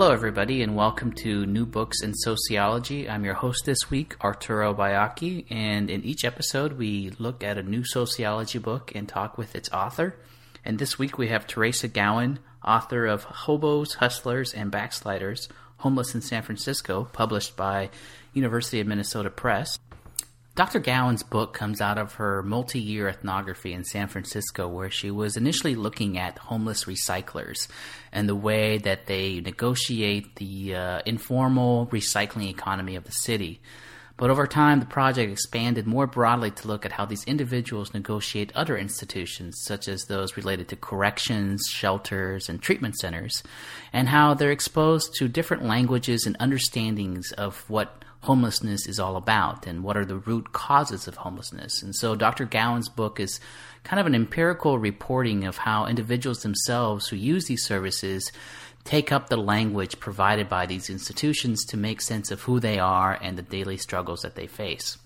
Hello, everybody, and welcome to New Books in Sociology. I'm your host this week, Arturo Baiocchi, and in each episode, we look at a new sociology book and talk with its author. And this week, we have Teresa Gowan, author of Hobos, Hustlers, and Backsliders Homeless in San Francisco, published by University of Minnesota Press. Dr. Gowan's book comes out of her multi year ethnography in San Francisco, where she was initially looking at homeless recyclers and the way that they negotiate the uh, informal recycling economy of the city. But over time, the project expanded more broadly to look at how these individuals negotiate other institutions, such as those related to corrections, shelters, and treatment centers, and how they're exposed to different languages and understandings of what homelessness is all about and what are the root causes of homelessness. And so Dr. Gowan's book is kind of an empirical reporting of how individuals themselves who use these services take up the language provided by these institutions to make sense of who they are and the daily struggles that they face.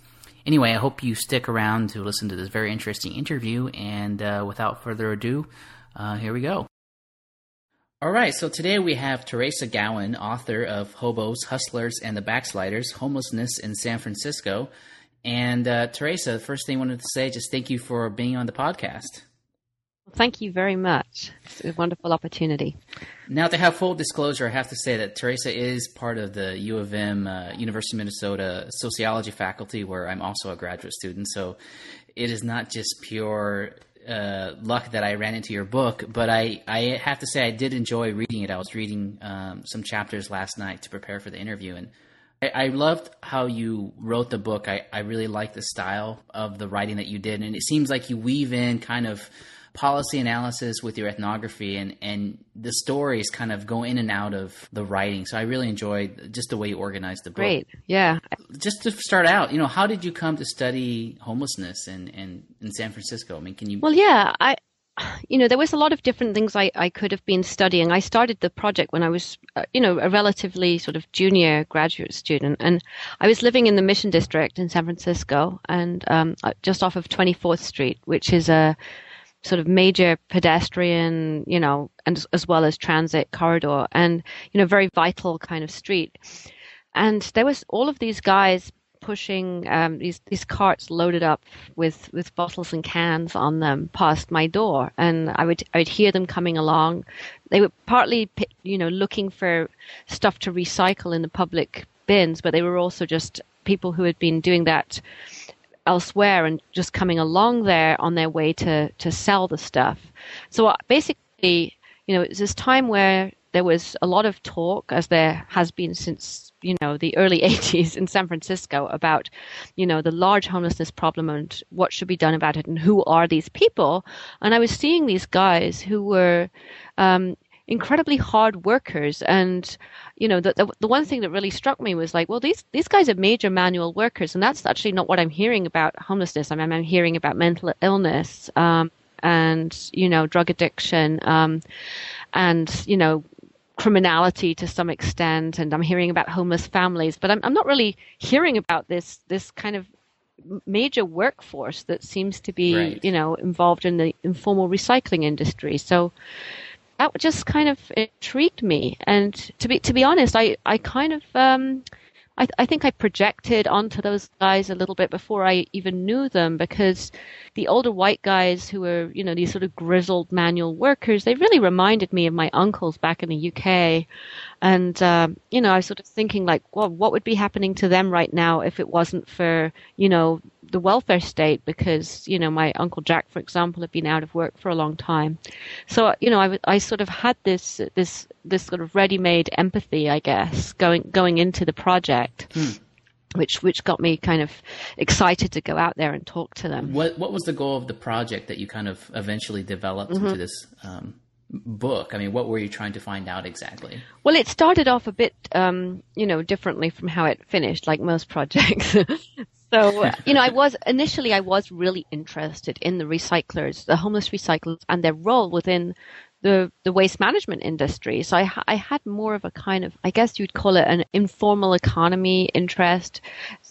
Anyway, I hope you stick around to listen to this very interesting interview. And uh, without further ado, uh, here we go. All right, so today we have Teresa Gowan, author of Hobos, Hustlers, and the Backsliders Homelessness in San Francisco. And uh, Teresa, the first thing I wanted to say, just thank you for being on the podcast. Thank you very much. It's a wonderful opportunity. Now, to have full disclosure, I have to say that Teresa is part of the U of M, uh, University of Minnesota sociology faculty, where I'm also a graduate student. So it is not just pure uh, luck that I ran into your book, but I, I have to say I did enjoy reading it. I was reading um, some chapters last night to prepare for the interview, and I, I loved how you wrote the book. I, I really like the style of the writing that you did, and it seems like you weave in kind of policy analysis with your ethnography and and the stories kind of go in and out of the writing. So i really enjoyed just the way you organized the book. Great. Yeah. Just to start out you know how did you come to study homelessness in in, in san francisco? I mean can you well yeah i you know, there was a lot of different things I, I could have been studying. I started the project when I was, uh, you know, a relatively sort of junior graduate student, and I was living in the Mission District in San Francisco, and um, uh, just off of 24th Street, which is a sort of major pedestrian, you know, and as well as transit corridor and, you know, very vital kind of street. And there was all of these guys pushing um, these these carts loaded up with with bottles and cans on them past my door, and I would I would hear them coming along. They were partly you know looking for stuff to recycle in the public bins, but they were also just people who had been doing that elsewhere and just coming along there on their way to, to sell the stuff. So uh, basically, you know, it's this time where there was a lot of talk, as there has been since, you know, the early 80s in San Francisco about, you know, the large homelessness problem and what should be done about it and who are these people. And I was seeing these guys who were, um, incredibly hard workers. And you know the, the, the one thing that really struck me was like well these these guys are major manual workers and that's actually not what i'm hearing about homelessness. I mean i'm hearing about mental illness um, and you know drug addiction um, and you know criminality to some extent and i'm hearing about homeless families. But i'm, I'm not really hearing about this this kind of major workforce that seems to be right. you know involved in the informal recycling industry. So that just kind of intrigued me. And to be to be honest, I I kind of um, I, I think I projected onto those guys a little bit before I even knew them because the older white guys who were, you know, these sort of grizzled manual workers, they really reminded me of my uncles back in the UK. And, um, you know, I was sort of thinking like, well, what would be happening to them right now if it wasn't for, you know, the welfare state because you know my uncle Jack, for example, had been out of work for a long time. So you know I, I sort of had this this this sort of ready-made empathy, I guess, going going into the project. Hmm. Which which got me kind of excited to go out there and talk to them. What what was the goal of the project that you kind of eventually developed mm-hmm. into this um, book? I mean, what were you trying to find out exactly? Well, it started off a bit, um, you know, differently from how it finished, like most projects. So, you know, I was initially I was really interested in the recyclers, the homeless recyclers, and their role within the the waste management industry. So I I had more of a kind of I guess you'd call it an informal economy interest,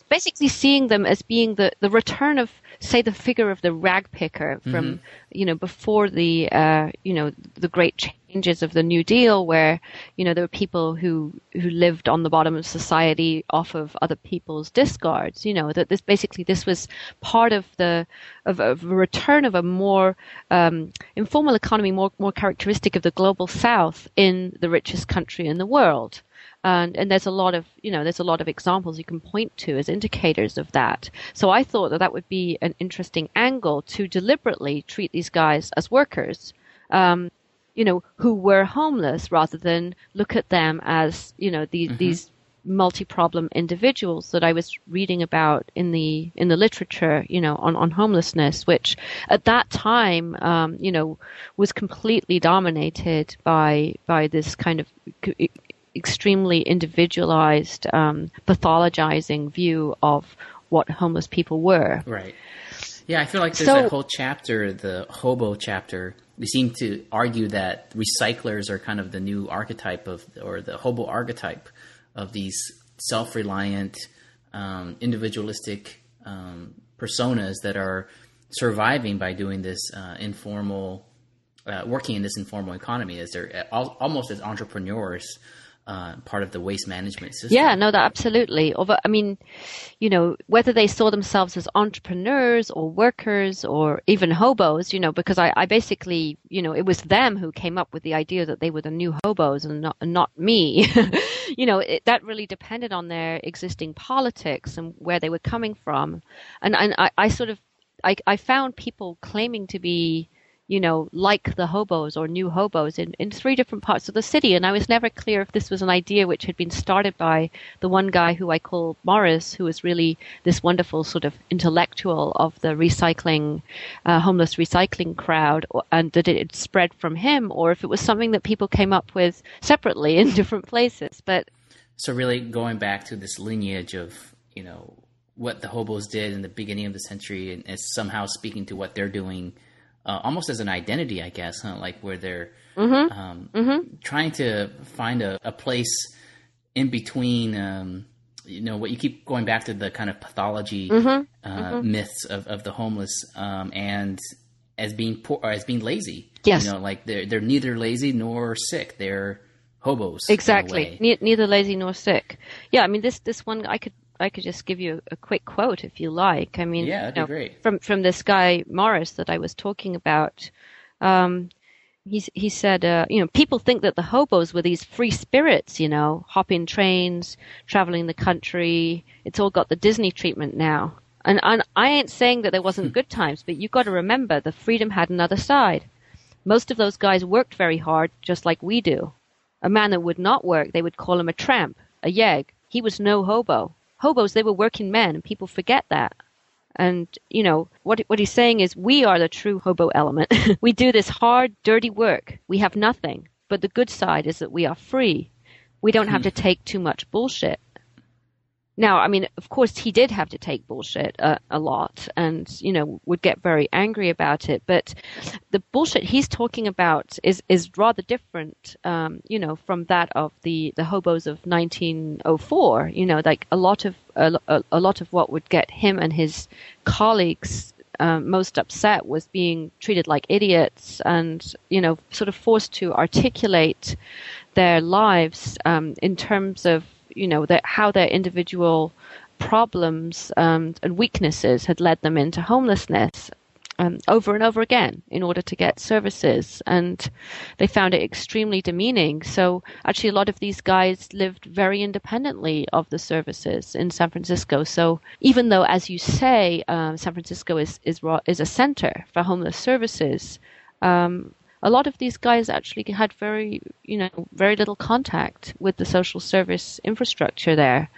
basically seeing them as being the the return of say the figure of the rag picker from mm-hmm. you know before the uh, you know the great changes of the New Deal, where you know there were people who who lived on the bottom of society off of other people's discards. You know that this basically this was part of the of, of a return of a more um, informal economy, more more characteristic of the global South in the richest country in the world and and there's a lot of you know there's a lot of examples you can point to as indicators of that. So I thought that that would be an interesting angle to deliberately treat these guys as workers. Um, you know, who were homeless rather than look at them as, you know, these, mm-hmm. these multi-problem individuals that I was reading about in the in the literature, you know, on, on homelessness, which at that time, um, you know, was completely dominated by by this kind of extremely individualized, um, pathologizing view of what homeless people were. Right. Yeah, I feel like there's so, a whole chapter, the hobo chapter. We seem to argue that recyclers are kind of the new archetype of, or the hobo archetype of these self-reliant, um, individualistic um, personas that are surviving by doing this uh, informal, uh, working in this informal economy as they're almost as entrepreneurs uh, part of the waste management system. Yeah, no, that absolutely. Although, I mean, you know, whether they saw themselves as entrepreneurs or workers or even hobos, you know, because I, I basically, you know, it was them who came up with the idea that they were the new hobos and not, not me. you know, it, that really depended on their existing politics and where they were coming from. And, and I, I sort of, I, I found people claiming to be you know, like the hobos or new hobos in, in three different parts of the city. And I was never clear if this was an idea which had been started by the one guy who I call Morris, who was really this wonderful sort of intellectual of the recycling, uh, homeless recycling crowd, and that it had spread from him, or if it was something that people came up with separately in different places. But so really going back to this lineage of, you know, what the hobos did in the beginning of the century and, and somehow speaking to what they're doing uh, almost as an identity, I guess, huh? like where they're mm-hmm. Um, mm-hmm. trying to find a, a, place in between. Um, you know what you keep going back to the kind of pathology mm-hmm. Uh, mm-hmm. myths of, of the homeless um, and as being poor or as being lazy. Yes, you know, like they're they're neither lazy nor sick. They're hobos. Exactly. Ne- neither lazy nor sick. Yeah, I mean this this one I could I could just give you a, quick quote if you like. I mean, yeah, you know, great. From from this guy Morris that I was talking about. Um, he he said, uh, you know, people think that the hobos were these free spirits, you know, hopping trains, traveling the country. It's all got the Disney treatment now. And, and I ain't saying that there wasn't good times, but you've got to remember the freedom had another side. Most of those guys worked very hard, just like we do. A man that would not work, they would call him a tramp, a yegg. He was no hobo hobos, they were working men, and people forget that. And, you know, what, what he's saying is we are the true hobo element. we do this hard, dirty work. We have nothing. but the good side is that we are free. We don't have to hmm. take too much bullshit. Now, I mean, of course, he did have to take bullshit a, lot and, you know, would get very angry about it. But the bullshit he's talking about is, is rather different, um, you know, from that of the, the hobos of 1904. You know, like a lot of, a, a lot of what would get him and his colleagues um, most upset was being treated like idiots and, you know, sort of forced to articulate their lives um, in terms of you know, how their individual problems um, and weaknesses had led them into homelessness um, over and over again in order to get services. And they found it extremely demeaning. So actually, a lot of these guys lived very independently of the services in San Francisco. So even though, as you say, um, San Francisco is, is, is a center for homeless services, um, a lot of these guys actually had very, you know, very little contact with the social service infrastructure there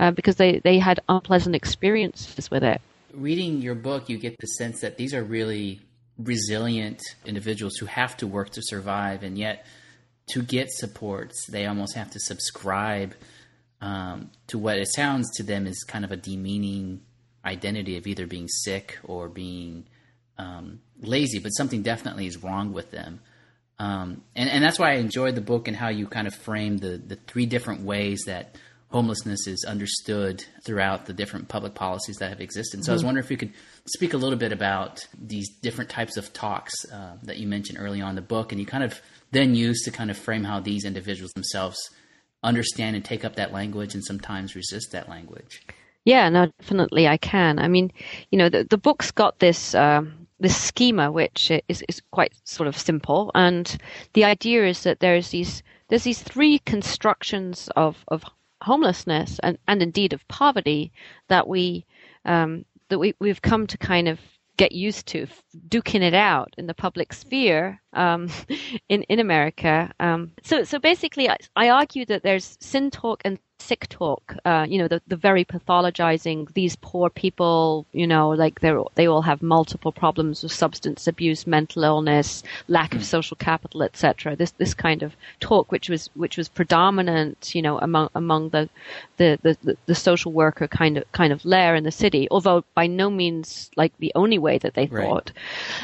uh, because they, they had unpleasant experiences with it. Reading your book, you get the sense that these are really resilient individuals who have to work to survive, and yet to get supports, they almost have to subscribe um, to what it sounds to them is kind of a demeaning identity of either being sick or being um, lazy, but something definitely is wrong with them. Um, and, and that's why I enjoyed the book and how you kind of frame the, the three different ways that homelessness is understood throughout the different public policies that have existed. So mm-hmm. I was mm-hmm. wondering if you could speak a little bit about these different types of talks uh, that you mentioned early on in the book, and you kind of then use to kind of frame how these individuals themselves understand and take up that language and sometimes resist that language. Yeah, no, definitely I can. I mean, you know, the, the book's got this. Um, this schema, which is, is quite sort of simple. And the idea is that there's these there's these three constructions of, of homelessness and, and indeed of poverty that we um, that we, we've come to kind of get used to duking it out in the public sphere um, in in America. Um, so so basically, I, I, argue that there's sin talk and sick talk. Uh, you know, the, the very pathologizing these poor people. You know, like they they all have multiple problems with substance abuse, mental illness, lack of hmm. social capital, etc. This this kind of talk, which was which was predominant, you know, among among the the, the, the social worker kind of kind of layer in the city, although by no means like the only way that they right. thought.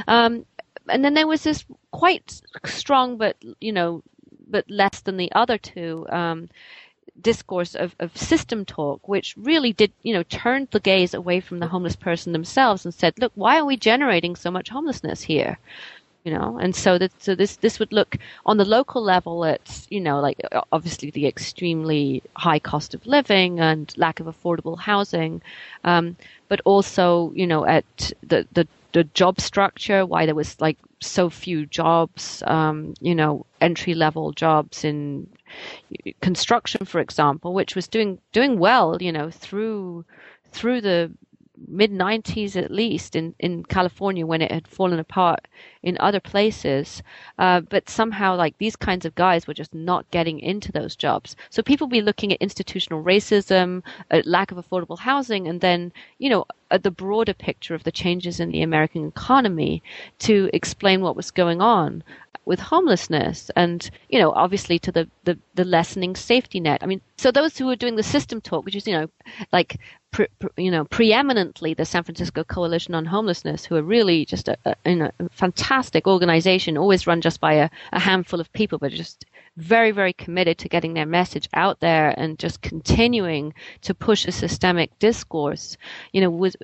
Um, and then there was this quite strong, but you know, but less than the other two. Um, discourse of, of system talk, which really did, you know, turned the gaze away from the homeless person themselves and said, look, why are we generating so much homelessness here? You know, and so that so this this would look on the local level at you know like obviously the extremely high cost of living and lack of affordable housing, um, but also you know at the the the job structure, why there was like so few jobs, um, you know, entry level jobs in construction, for example, which was doing doing well, you know, through through the mid 90s at least in, in California when it had fallen apart in other places. Uh, but somehow, like these kinds of guys were just not getting into those jobs. So people be looking at institutional racism, lack of affordable housing, and then, you know, at the broader picture of the changes in the American economy to explain what was going on with homelessness and, you know, obviously to the, the, the lessening safety net. I mean, so those who are doing the system talk, which is, you know, like, pre, you know, preeminently the San Francisco Coalition on Homelessness, who are really just a, a, a fantastic organization, always run just by a, a handful of people, but just very, very committed to getting their message out there and just continuing to push a systemic discourse, you know, was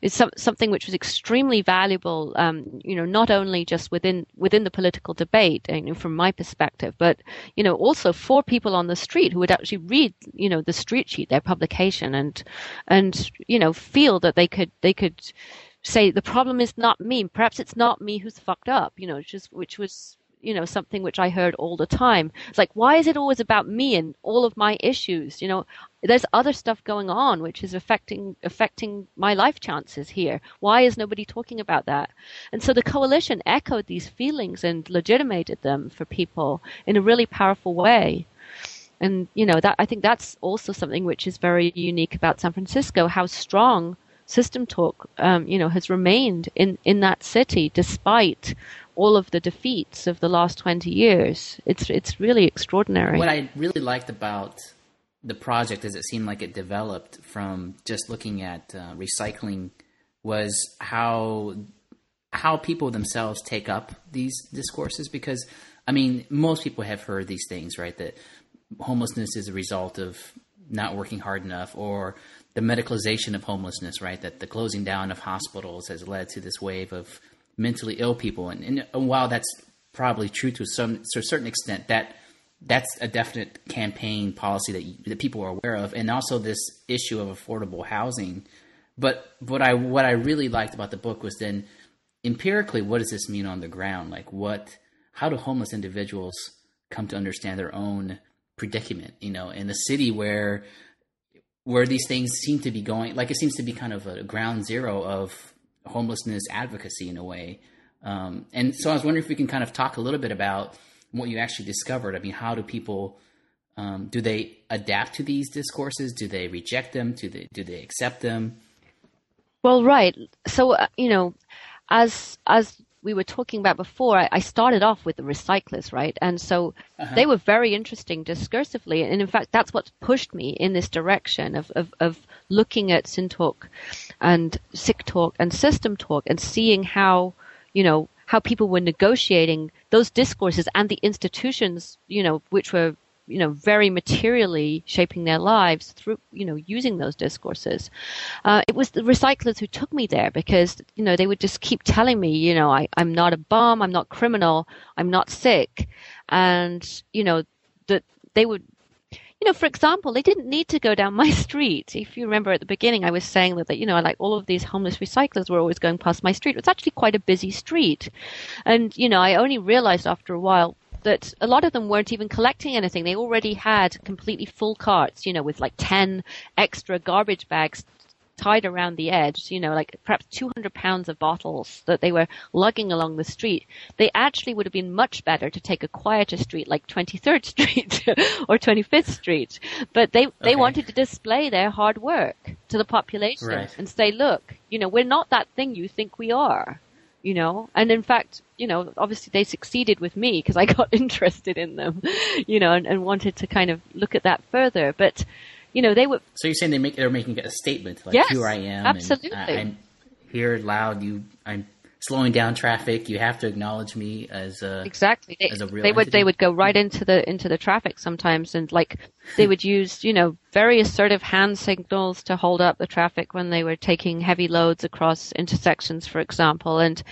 is some, something which was extremely valuable, um, you know, not only just within within the political debate, you know, from my perspective, but you know, also for people on the street who would actually read, you know, the street sheet, their publication, and and you know, feel that they could they could say the problem is not me. Perhaps it's not me who's fucked up, you know, just which was you know, something which I heard all the time. It's like, why is it always about me and all of my issues? You know, there's other stuff going on which is affecting affecting my life chances here. Why is nobody talking about that? And so the coalition echoed these feelings and legitimated them for people in a really powerful way. And you know, that I think that's also something which is very unique about San Francisco, how strong system talk, um, you know, has remained in, in that city despite all of the defeats of the last 20 years. It's, it's really extraordinary. What I really liked about the project is it seemed like it developed from just looking at uh, recycling was how how people themselves take up these discourses because I mean most people have heard these things right that homelessness is a result of not working hard enough or the medicalization of homelessness right that the closing down of hospitals has led to this wave of mentally ill people and, and while that's probably true to some to a certain extent that that's a definite campaign policy that you, that people are aware of and also this issue of affordable housing but what I what I really liked about the book was then empirically, what does this mean on the ground? Like, what, how do homeless individuals come to understand their own predicament? You know, in the city where where these things seem to be going, like it seems to be kind of a ground zero of homelessness advocacy in a way. Um, and so I was wondering if we can kind of talk a little bit about what you actually discovered. I mean, how do people um, do they adapt to these discourses? Do they reject them? Do they do they accept them? Well, right. So uh, you know, as as we were talking about before, I, I started off with the recyclers, right? And so uh-huh. they were very interesting discursively. And in fact, that's what pushed me in this direction of, of, of looking at sin talk and sick talk and system talk and seeing how, you know, how people were negotiating those discourses and the institutions, you know, which were you know, very materially shaping their lives through, you know, using those discourses. Uh, it was the recyclers who took me there because, you know, they would just keep telling me, you know, I, I'm not a bum, I'm not criminal, I'm not sick. And, you know, that they would, you know, for example, they didn't need to go down my street. If you remember at the beginning, I was saying that, that, you know, like all of these homeless recyclers were always going past my street. It's actually quite a busy street. And, you know, I only realized after a while that a lot of them weren't even collecting anything. They already had completely full carts, you know, with like 10 extra garbage bags tied around the edge, you know, like perhaps 200 pounds of bottles that they were lugging along the street. They actually would have been much better to take a quieter street like 23rd Street or 25th Street. But they, they okay. wanted to display their hard work to the population right. and say, look, you know, we're not that thing you think we are you know and in fact you know obviously they succeeded with me because i got interested in them you know and, and, wanted to kind of look at that further but you know they would. so you're saying they make they're making a statement like yes, here i am uh, absolutely I, i'm here loud you i'm slowing down traffic, you have to acknowledge me as a exactly. They, as a real they would entity. they would go right into the into the traffic sometimes, and like they would use you know very assertive hand signals to hold up the traffic when they were taking heavy loads across intersections, for example. And,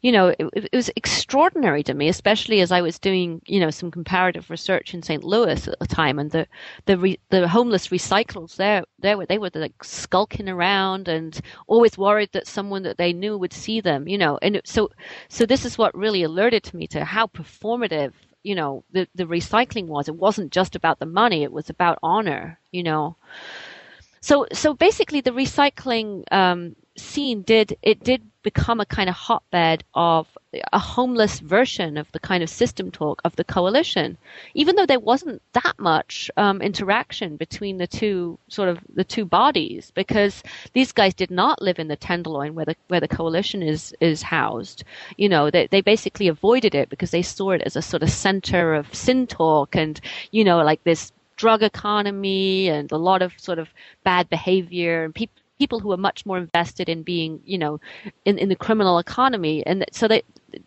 you know, it, it, was extraordinary to me, especially as I was doing, you know, some comparative research in St. Louis at the time. And the, the, re, the homeless recyclers there, there were, they were like skulking around and always worried that someone that they knew would see them, you know. And so, so this is what really alerted me to how performative you know the the recycling was. It wasn't just about the money it was about honor you know. So so basically the recycling um, scene did it did become a kind of hotbed of a homeless version of the kind of system talk of the coalition, even though there wasn't that much um, interaction between the two sort of the two bodies, because these guys did not live in the Tenderloin where the where the coalition is is housed. You know, they they basically avoided it because they saw it as a sort of center of sin talk and you know like this drug economy and a lot of sort of bad behavior and people people who are much more invested in being, you know, in, in the criminal economy. And so they,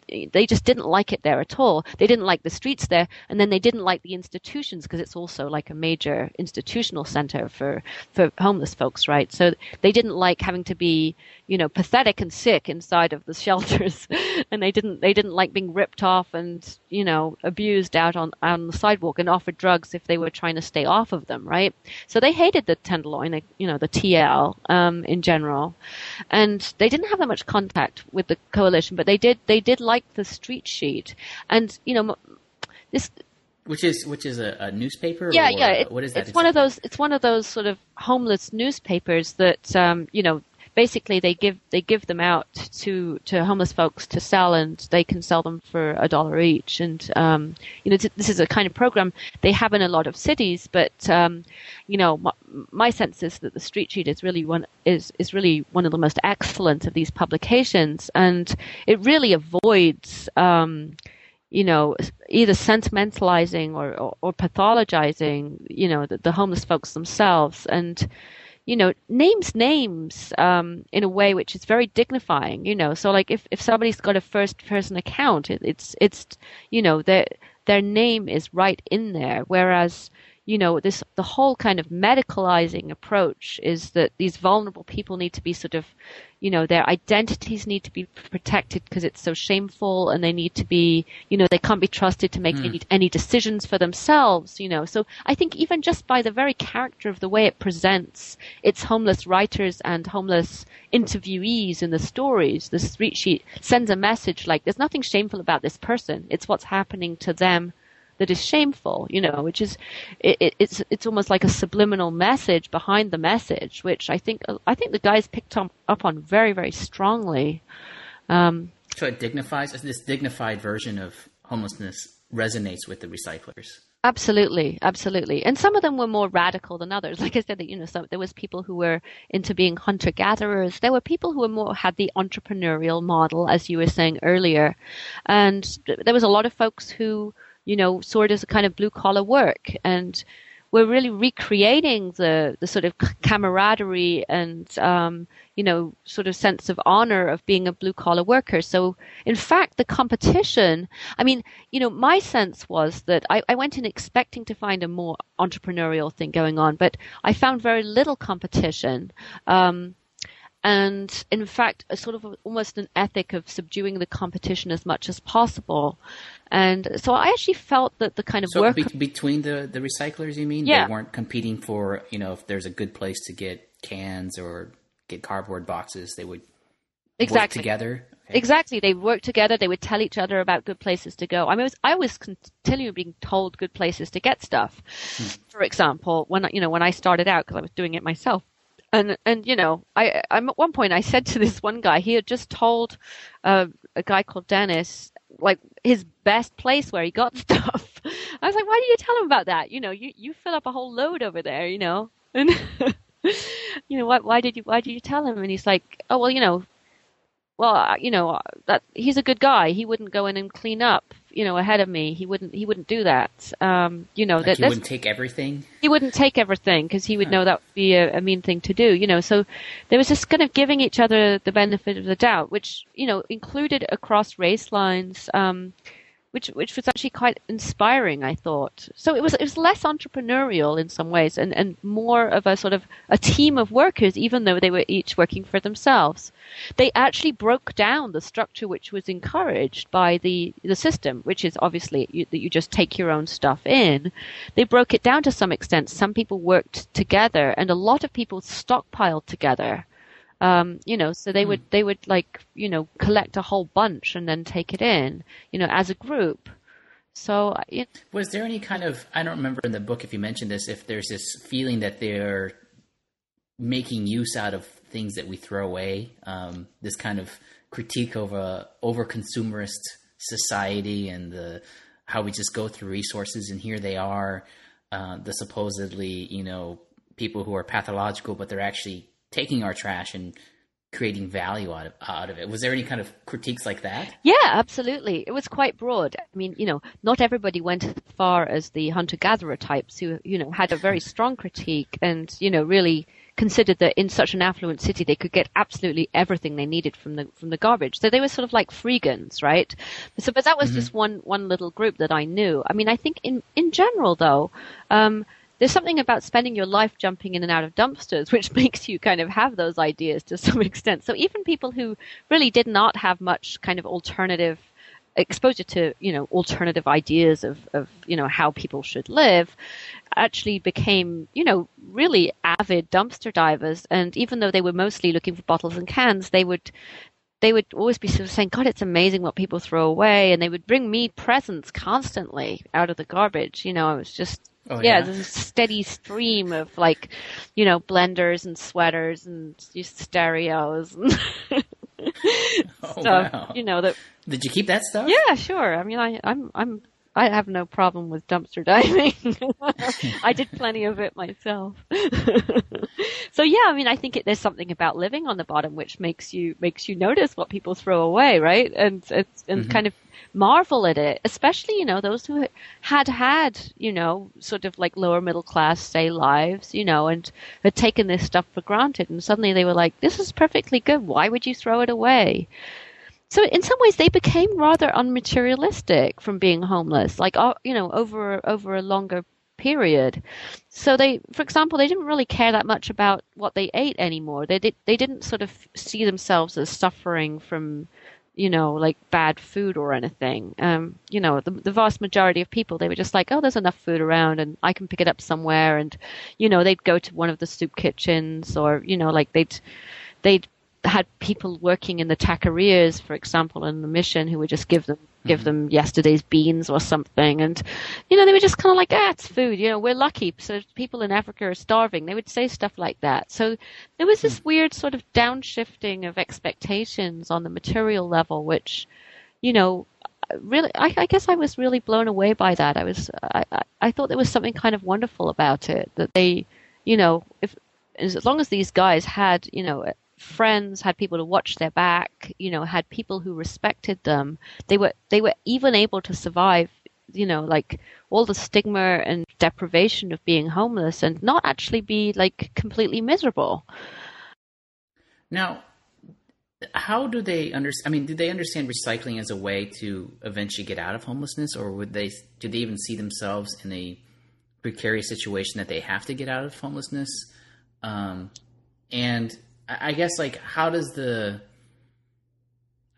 they just didn't like it there at all. They didn't like the streets there, and then they didn't like the institutions because it's also like a major institutional center for for homeless folks, right? So they didn't like having to be, you know, pathetic and sick inside of the shelters, and they didn't they didn't like being ripped off and you know abused out on on the sidewalk and offered drugs if they were trying to stay off of them, right? So they hated the Tenderloin, you know, the TL um, in general, and they didn't have that much contact with the coalition, but they did they did did like the street sheet, and you know this. Which is which is a, a newspaper? Yeah, yeah. It, what is that? It's exactly? one of those. It's one of those sort of homeless newspapers that um, you know basically they give they give them out to to homeless folks to sell, and they can sell them for a dollar each. And um, you know, this is a kind of program they have in a lot of cities, but um, you know, my, my, sense is that the Street Sheet is really one is is really one of the most excellent of these publications, and it really avoids. Um, you know, either sentimentalizing or, or, or pathologizing, you know, the, the, homeless folks themselves. And, you know, names names um, in a way which is very dignifying, you know. So, like, if, if somebody's got a first person account, it, it's, it's, you know, their, their name is right in there. Whereas, you know, this the whole kind of medicalizing approach is that these vulnerable people need to be sort of, you know, their identities need to be protected because it's so shameful, and they need to be, you know, they can't be trusted to make mm. any, any decisions for themselves, you know. So I think even just by the very character of the way it presents its homeless writers and homeless interviewees in the stories, the street sheet sends a message like, there's nothing shameful about this person. It's what's happening to them that is shameful, you know, which is it, it's it's almost like a subliminal message behind the message, which I think I think the guys picked up on very very strongly. Um, so it dignifies this dignified version of homelessness resonates with the recyclers. Absolutely, absolutely. And some of them were more radical than others. Like I said, that you know, some, there was people who were into being hunter gatherers. There were people who were more had the entrepreneurial model, as you were saying earlier, and there was a lot of folks who you know, sort of a kind of blue collar work. And we're really recreating the, the sort of camaraderie and, um, you know, sort of sense of honor of being a blue collar worker. So, in fact, the competition, I mean, you know, my sense was that I, I went in expecting to find a more entrepreneurial thing going on, but I found very little competition. Um, and in fact, a sort of almost an ethic of subduing the competition as much as possible. And so I actually felt that the kind of so work be- between the the recyclers, you mean? Yeah. They weren't competing for you know if there's a good place to get cans or get cardboard boxes, they would exactly work together. Okay. Exactly, they work together. They would tell each other about good places to go. I mean, I was, I was continually being told good places to get stuff. Hmm. For example, when you know when I started out because I was doing it myself, and and you know, I I'm at one point I said to this one guy, he had just told uh, a guy called Dennis like his best place where he got stuff. I was like, why do you tell him about that? You know, you you fill up a whole load over there, you know, and you know why why did you why did you tell him? And he's like, oh well, you know, well you know that he's a good guy. He wouldn't go in and clean up you know ahead of me. He wouldn't he wouldn't do that. Um, you know like that he wouldn't take everything. He wouldn't take everything because he would huh. know that would be a, a, mean thing to do. You know, so there was just kind of giving each other the benefit of the doubt, which you know included across race lines. Um, which which was actually quite inspiring, I thought. So it was it was less entrepreneurial in some ways, and, and more of a sort of a team of workers, even though they were each working for themselves. They actually broke down the structure which was encouraged by the the system, which is obviously you, that you just take your own stuff in. They broke it down to some extent. Some people worked together, and a lot of people stockpiled together. Um, you know, so they mm. would they would like you know collect a whole bunch and then take it in, you know, as a group. So, was there any kind of I don't remember in the book if you mentioned this if there's this feeling that they're making use out of things that we throw away, um, this kind of critique of a over consumerist society and the how we just go through resources and here they are, uh, the supposedly you know people who are pathological but they're actually taking our trash and creating value out of out of it. Was there any kind of critiques like that? Yeah, absolutely. It was quite broad. I mean, you know, not everybody went as far as the hunter gatherer types who, you know, had a very strong critique and, you know, really considered that in such an affluent city they could get absolutely everything they needed from the from the garbage. So they were sort of like freegans, right? So, but that was mm-hmm. just one one little group that I knew. I mean, I think in in general though. Um, there's something about spending your life jumping in and out of dumpsters which makes you kind of have those ideas to some extent. So even people who really did not have much kind of alternative exposure to, you know, alternative ideas of, of, you know, how people should live actually became, you know, really avid dumpster divers. And even though they were mostly looking for bottles and cans, they would they would always be sort of saying, God, it's amazing what people throw away. And they would bring me presents constantly out of the garbage. You know, I was just Oh, yeah, yeah, there's a steady stream of like, you know, blenders and sweaters and stereos and oh, stuff. Wow. You know that. Did you keep that stuff? Yeah, sure. I mean, I, I'm, I'm, I have no problem with dumpster diving. I did plenty of it myself. so yeah, I mean, I think it, there's something about living on the bottom which makes you makes you notice what people throw away, right? And it's and mm-hmm. kind of marvel at it, especially, you know, those who had had, you know, sort of like lower middle class, say, lives, you know, and had taken this stuff for granted. And suddenly they were like, this is perfectly good. Why would you throw it away? So in some ways they became rather unmaterialistic from being homeless, like, uh, you know, over, over a longer period. So they, for example, they didn't really care that much about what they ate anymore. They did, they didn't sort of see themselves as suffering from you know, like bad food or anything. Um, you know, the, the vast majority of people, they were just like, oh, there's enough food around and I can pick it up somewhere. And, you know, they'd go to one of the soup kitchens or, you know, like they'd, they'd had people working in the taquerias, for example, in the mission who would just give them give mm-hmm. them yesterday's beans or something, and you know they were just kind of like, ah, it's food. You know, we're lucky. So people in Africa are starving. They would say stuff like that. So there was this mm. weird sort of downshifting of expectations on the material level, which, you know, really, I, I guess I was really blown away by that. I was, I, I, I thought there was something kind of wonderful about it that they, you know, if as long as these guys had, you know, friends, had people to watch their back, you know, had people who respected them. They were they were even able to survive, you know, like all the stigma and deprivation of being homeless and not actually be like completely miserable. Now, how do they understand? I mean, do they understand recycling as a way to eventually get out of homelessness, or would they? Do they even see themselves in a precarious situation that they have to get out of homelessness? Um, and I guess like how does the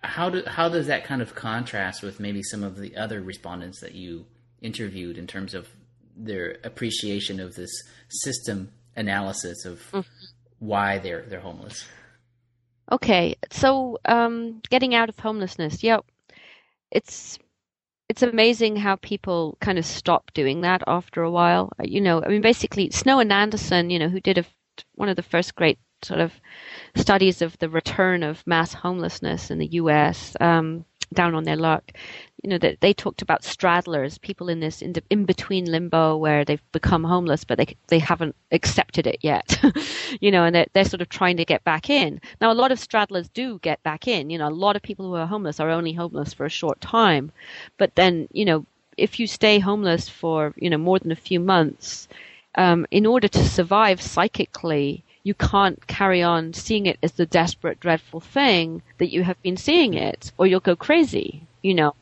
how do how does that kind of contrast with maybe some of the other respondents that you interviewed in terms of their appreciation of this system analysis of mm-hmm. why they're they're homeless? Okay, so um, getting out of homelessness, yeah, it's it's amazing how people kind of stop doing that after a while. You know, I mean, basically, Snow and Anderson, you know, who did a, one of the first great sort of studies of the return of mass homelessness in the U.S. Um, down on their luck. You know that they talked about straddlers, people in this in, the, in between limbo where they've become homeless, but they they haven't accepted it yet. you know, and they're, they're sort of trying to get back in. Now, a lot of straddlers do get back in. You know, a lot of people who are homeless are only homeless for a short time, but then you know, if you stay homeless for you know more than a few months, um, in order to survive psychically you can't carry on seeing it as the desperate, dreadful thing that you have been seeing it, or you'll go crazy, you know.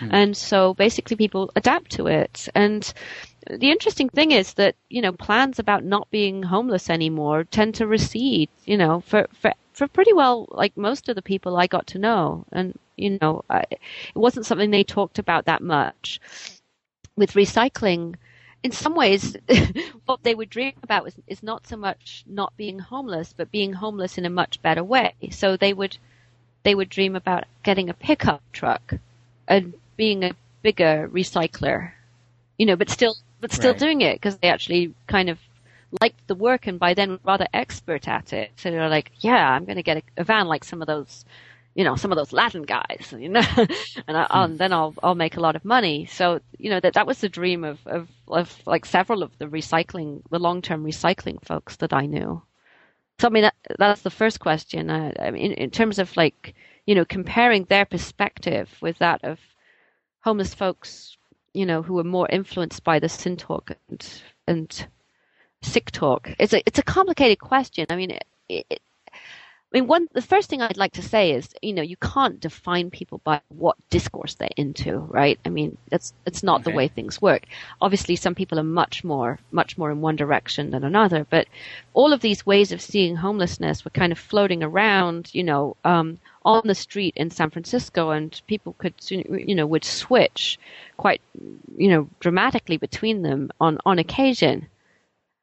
Mm. And so basically people adapt to it. And the interesting thing is that, you know, plans about not being homeless anymore tend to recede, you know, for, for, for pretty well, like most of the people I got to know. And, you know, I, it wasn't something they talked about that much. With recycling, in some ways, what they would dream about was, is not so much not being homeless, but being homeless in a much better way. So they would, they would dream about getting a pickup truck and being a bigger recycler, you know, but still, but still right. doing it because they actually kind of liked the work and by then rather expert at it. So they're like, yeah, I'm going to get a, a van like some of those you know, some of those Latin guys, you know, and, I, and, then I'll I'll make a lot of money. So you know that that was the dream of of, of like several of the recycling, the long term recycling folks that I knew. So I mean that, that's the first question. Uh, I mean, in, in terms of like you know comparing their perspective with that of homeless folks, you know, who were more influenced by the sin talk and and sick talk. It's a it's a complicated question. I mean, it, it, I mean, one the first thing I'd like to say is, you know, you can't define people by what discourse they're into, right? I mean, that's it's not okay. the way things work. Obviously, some people are much more much more in one direction than another, but all of these ways of seeing homelessness were kind of floating around, you know, um, on the street in San Francisco, and people could, you know, would switch quite, you know, dramatically between them on on occasion.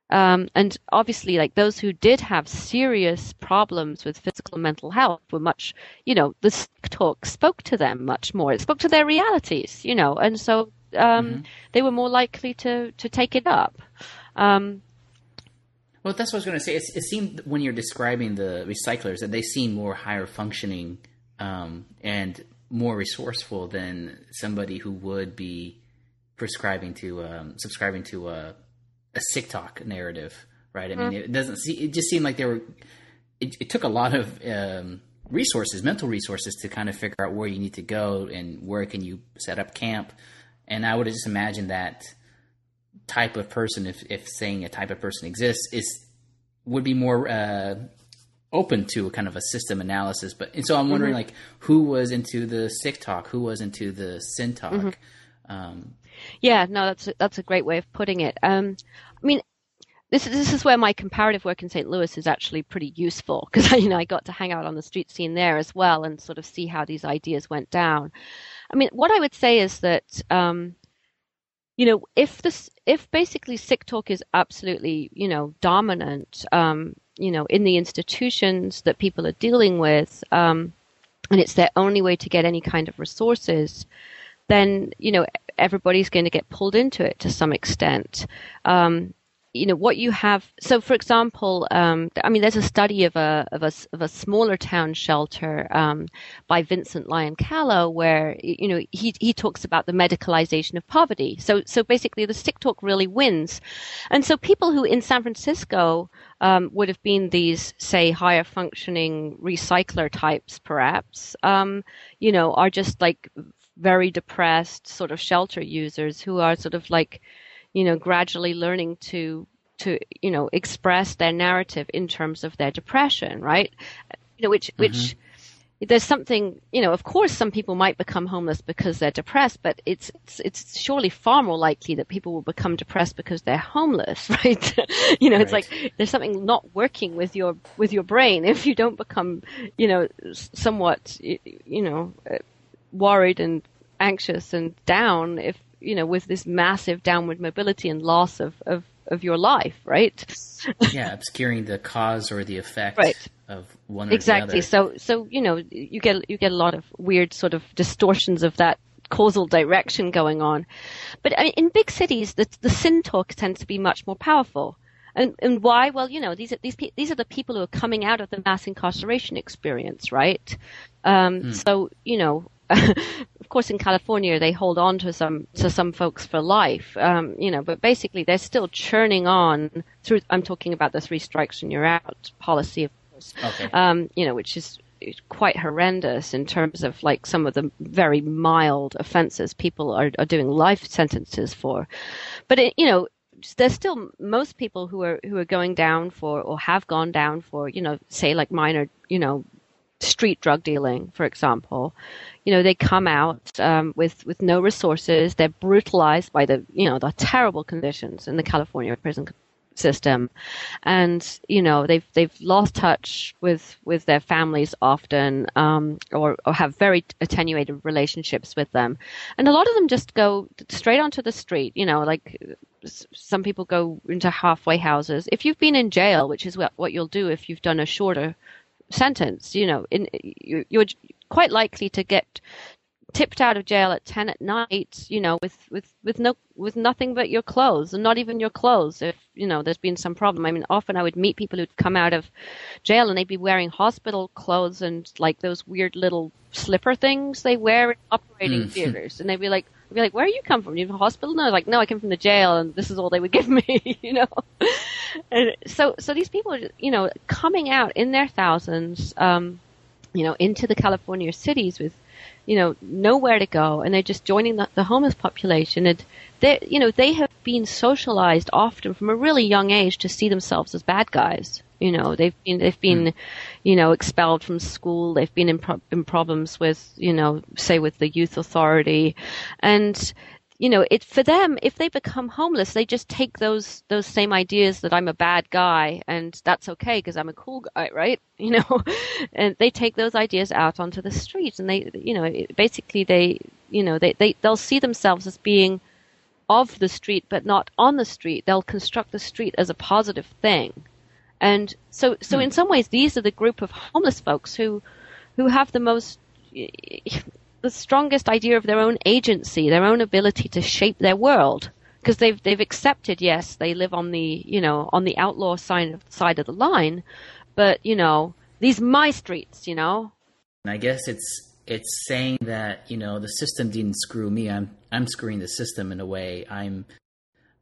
Um, and obviously, like those who did have serious problems with physical and mental health were much, you know, the talk spoke to them much more. It spoke to their realities, you know, and so um, mm-hmm. they were more likely to to take it up. Um, well, that's what I was going to say. It, it, seemed when you're describing the recyclers that they seem more higher functioning um, and more resourceful than somebody who would be prescribing to um, subscribing to a, a sick talk narrative, right? I mean, mm-hmm. it doesn't see. It just seemed like they were. It, it took a lot of um, resources, mental resources, to kind of figure out where you need to go and where can you set up camp. And I would just imagine that type of person, if if saying a type of person exists, is would be more uh, open to a kind of a system analysis. But and so I'm wondering, mm-hmm. like, who was into the sick talk, who was into the sin talk. Mm-hmm. Um, yeah, no, that's a, that's a great way of putting it. Um, I mean, this this is where my comparative work in St. Louis is actually pretty useful because you know I got to hang out on the street scene there as well and sort of see how these ideas went down. I mean, what I would say is that um, you know, if this, if basically sick talk is absolutely, you know, dominant, um, you know, in the institutions that people are dealing with, um, and it's their only way to get any kind of resources, then you know everybody's going to get pulled into it to some extent. Um, you know what you have so for example um, i mean there's a study of a of a, of a smaller town shelter um, by Vincent Lyon-Callo where you know he he talks about the medicalization of poverty so so basically the sick talk really wins and so people who in san francisco um, would have been these say higher functioning recycler types perhaps um, you know are just like very depressed sort of shelter users who are sort of like you know, gradually learning to to you know express their narrative in terms of their depression, right? You know, which mm-hmm. which there's something you know of course some people might become homeless because they're depressed but it's it's, it's surely far more likely that people will become depressed because they're homeless right you know right. it's like there's something not working with your with your brain if you don't become you know somewhat you know uh, worried and anxious and down if you know, with this massive downward mobility and loss of, of, of your life, right? yeah, obscuring the cause or the effect right. of one exactly. So, so you know, you get you get a lot of weird sort of distortions of that causal direction going on. But I mean, in big cities, the the sin talk tends to be much more powerful. And, and why? Well, you know, these are these these are the people who are coming out of the mass incarceration experience, right? Um, mm. So you know, of course, in California, they hold on to some to some folks for life, um, you know. But basically, they're still churning on through. I'm talking about the three strikes and you're out policy, of course. Okay. Um, you know, which is quite horrendous in terms of like some of the very mild offenses people are, are doing life sentences for. But it, you know, there's still most people who are who are going down for or have gone down for you know say like minor you know street drug dealing, for example, you know, they come out um, with with no resources. They're brutalized by the you know the terrible conditions in the California prison system, and you know they've they've lost touch with with their families often, um, or or have very attenuated relationships with them, and a lot of them just go straight onto the street. You know, like some people go into halfway houses. If you've been in jail, which is what, what you'll do if you've done a shorter sentence. You know, in, you're quite likely to get tipped out of jail at 10 at night, you know, with, with, with no, with nothing but your clothes and not even your clothes if, you know, there's been some problem. I mean, often I would meet people who'd come out of jail and they'd be wearing hospital clothes and like those weird little slipper things they wear in operating mm. theaters. And they'd be like, I'd be like, where are you come from? You have a hospital? No, like, no, I came from the jail and this is all they would give me, you know? and so, so these people, are, you know, coming out in their thousands, um, you know, into the California cities with, you know, nowhere to go, and they're just joining the, the homeless population, and they, you know, they have been socialized often from a really young age to see themselves as bad guys. You know, they've been they've been, mm. you know, expelled from school. They've been in, pro- in problems with, you know, say with the youth authority, and you know, it for them, if they become homeless, they just take those those same ideas that I'm a bad guy and that's okay because I'm a cool guy, right? You know, and they take those ideas out onto the street and they, you know, basically they, you know, they they they'll see themselves as being of the street but not on the street. They'll construct the street as a positive thing, and so so hmm. in some ways these are the group of homeless folks who who have the most the strongest idea of their own agency, their own ability to shape their world. Because they've they've accepted, yes, they live on the you know on the outlaw side of side of the line, but you know these my streets, you know. And I guess it's it's saying that you know the system didn't screw me. I'm I'm screwing the system in a way. I'm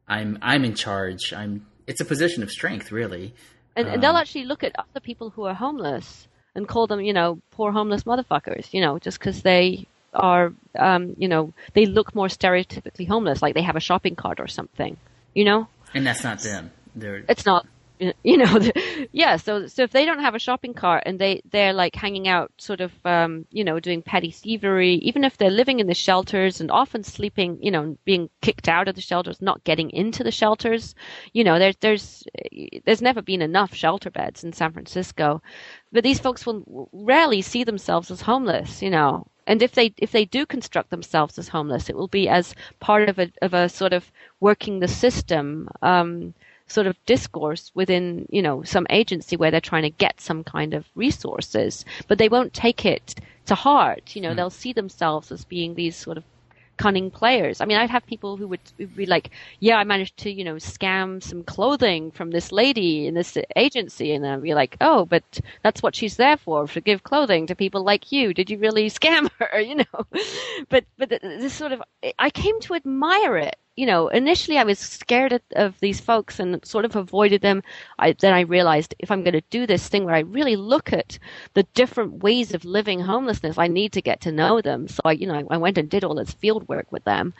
I'm I'm in charge. I'm. It's a position of strength, really. And, um, and they'll actually look at other people who are homeless and call them, you know, poor homeless motherfuckers. You know, just because they are, um, you know, they look more stereotypically homeless, like they have a shopping cart or something. You know. And that's not them. They're. It's not you know yeah so so if they don't have a shopping cart and they they're like hanging out sort of um you know doing petty thievery even if they're living in the shelters and often sleeping you know being kicked out of the shelters not getting into the shelters you know there's there's there's never been enough shelter beds in San Francisco. But these folks will rarely see themselves as homeless you know. And if they if they do construct themselves as homeless it will be as part of a of a sort of working the system. Um sort of discourse within, you know, some agency where they're trying to get some kind of resources, but they won't take it to heart. You know, mm. they'll see themselves as being these sort of cunning players. I mean, I'd have people who would be like, "Yeah, I managed to, you know, scam some clothing from this lady in this agency," and I'd be like, "Oh, but that's what she's there for, to give clothing to people like you. Did you really scam her?" You know, but but this sort of, I came to admire it you know, initially I was scared of, of these folks and sort of avoided them. I, then I realized if I'm going to do this thing where I really look at the different ways of living homelessness, I need to get to know them. So I, you know, I, I went and did all this field work with them,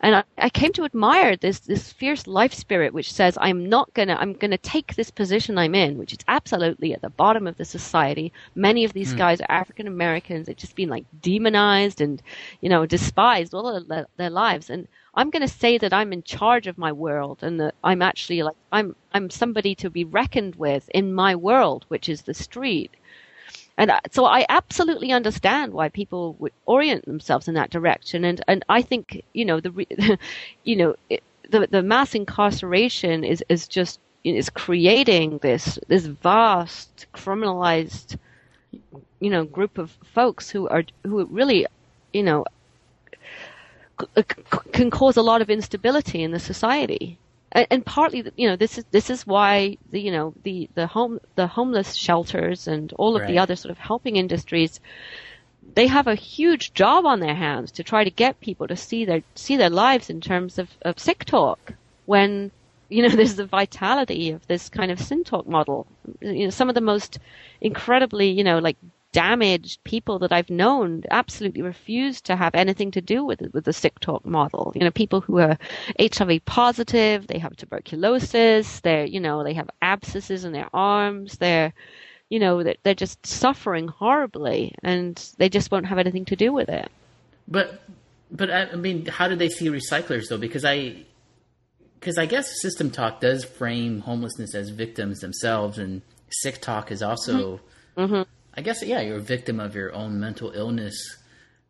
and I, I came to admire this this fierce life spirit which says I'm not gonna I'm gonna take this position I'm in, which is absolutely at the bottom of the society. Many of these mm. guys are African Americans. They've just been like demonized and you know despised all of their, their lives and I'm going to say that I'm in charge of my world and that I'm actually like I'm I'm somebody to be reckoned with in my world, which is the street. And uh, so I absolutely understand why people would orient themselves in that direction. And and I think you know the you know the the mass incarceration is is just is creating this this vast criminalized you know group of folks who are who really you know can cause a lot of instability in the society. And, and partly, you know, this is this is why the you know the the home the homeless shelters and all of right. the other sort of helping industries they have a huge job on their hands to try to get people to see their see their lives in terms of, of sick talk when you know there's the vitality of this kind of sin talk model you know some of the most incredibly you know like damaged people that I've known absolutely refuse to have anything to do with with the sick talk model. You know, people who are HIV positive, they have tuberculosis, they're you know they have abscesses in their arms, they're you know they're, they're just suffering horribly, and they just won't have anything to do with it. But but I mean, how do they see recyclers though? Because I because I guess system talk does frame homelessness as victims themselves, and sick talk is also. Mm-hmm. mm-hmm. I guess yeah, you're a victim of your own mental illness.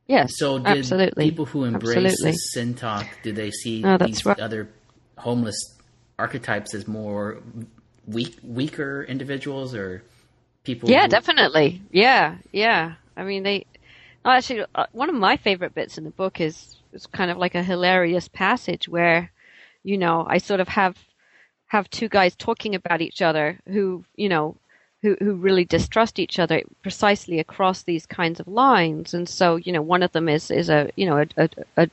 Yes. So did absolutely. people who embrace sin talk, do they see oh, these right. other homeless archetypes as more weak, weaker individuals or people? Yeah, who... definitely. Yeah, yeah. I mean, they. Actually, uh, one of my favorite bits in the book is it's kind of like a hilarious passage where, you know, I sort of have have two guys talking about each other who, you know, who, who really distrust each other precisely across these kinds of lines. And so, you know, one of them is, is a, you know, a, a, a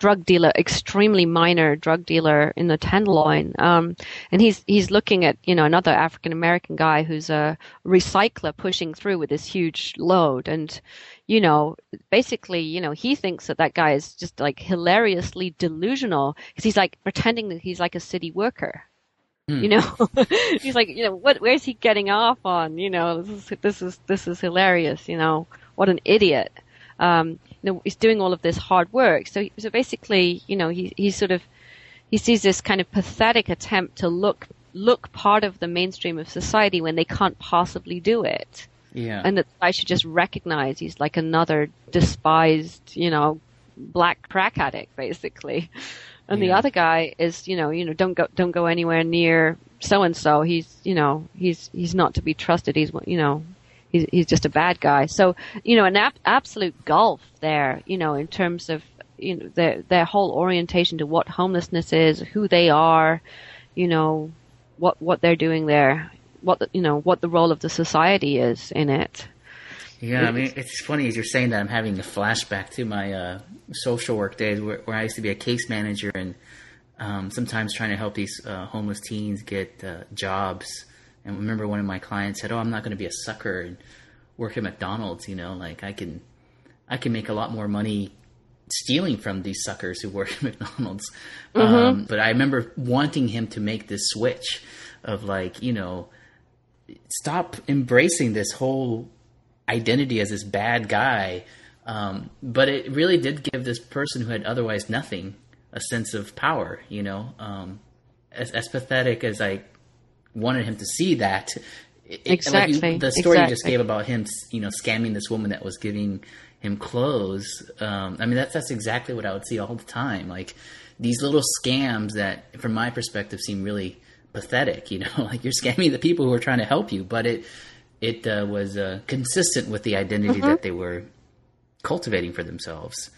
drug dealer, extremely minor drug dealer in the Tenderloin. Um, and he's, he's looking at, you know, another African American guy who's a recycler pushing through with this huge load. And, you know, basically, you know, he thinks that that guy is just like hilariously delusional because he's like pretending that he's like a city worker. Hmm. You know, he's like, you know, what? Where's he getting off on? You know, this is this is this is hilarious. You know, what an idiot. Um, you know, he's doing all of this hard work. So, so basically, you know, he he sort of he sees this kind of pathetic attempt to look look part of the mainstream of society when they can't possibly do it. Yeah. And that I should just recognize he's like another despised, you know, black crack addict, basically and yeah. the other guy is you know you know don't go don't go anywhere near so and so he's you know he's he's not to be trusted he's you know he's he's just a bad guy. So you know, an ab- absolute gulf there. You know, in terms of you know their their whole orientation to what homelessness is, who they are, you know, what what they're doing there, what the, you know what the role of the society is in it. Yeah, I mean, it's funny as you're saying that. I'm having a flashback to my uh, social work days where, where, I used to be a case manager and um, sometimes trying to help these uh, homeless teens get uh, jobs. And remember, one of my clients said, "Oh, I'm not going to be a sucker and work at McDonald's. You know, like I can, I can make a lot more money stealing from these suckers who work at McDonald's." Mm-hmm. Um, but I remember wanting him to make this switch of like, you know, stop embracing this whole identity as this bad guy. Um, but it really did give this person who had otherwise nothing a sense of power, you know. Um, as, as, pathetic as I wanted him to see that, it, exactly. Like you, the story exactly. you just gave about him, you know, scamming this woman that was giving him clothes. Um, I mean, that's that's exactly what I would see all the time. Like these little scams that, from my perspective, seem really pathetic. You know, like you're scamming the people who are trying to help you, but it it uh, was uh, consistent with the identity mm-hmm. that they were cultivating for themselves.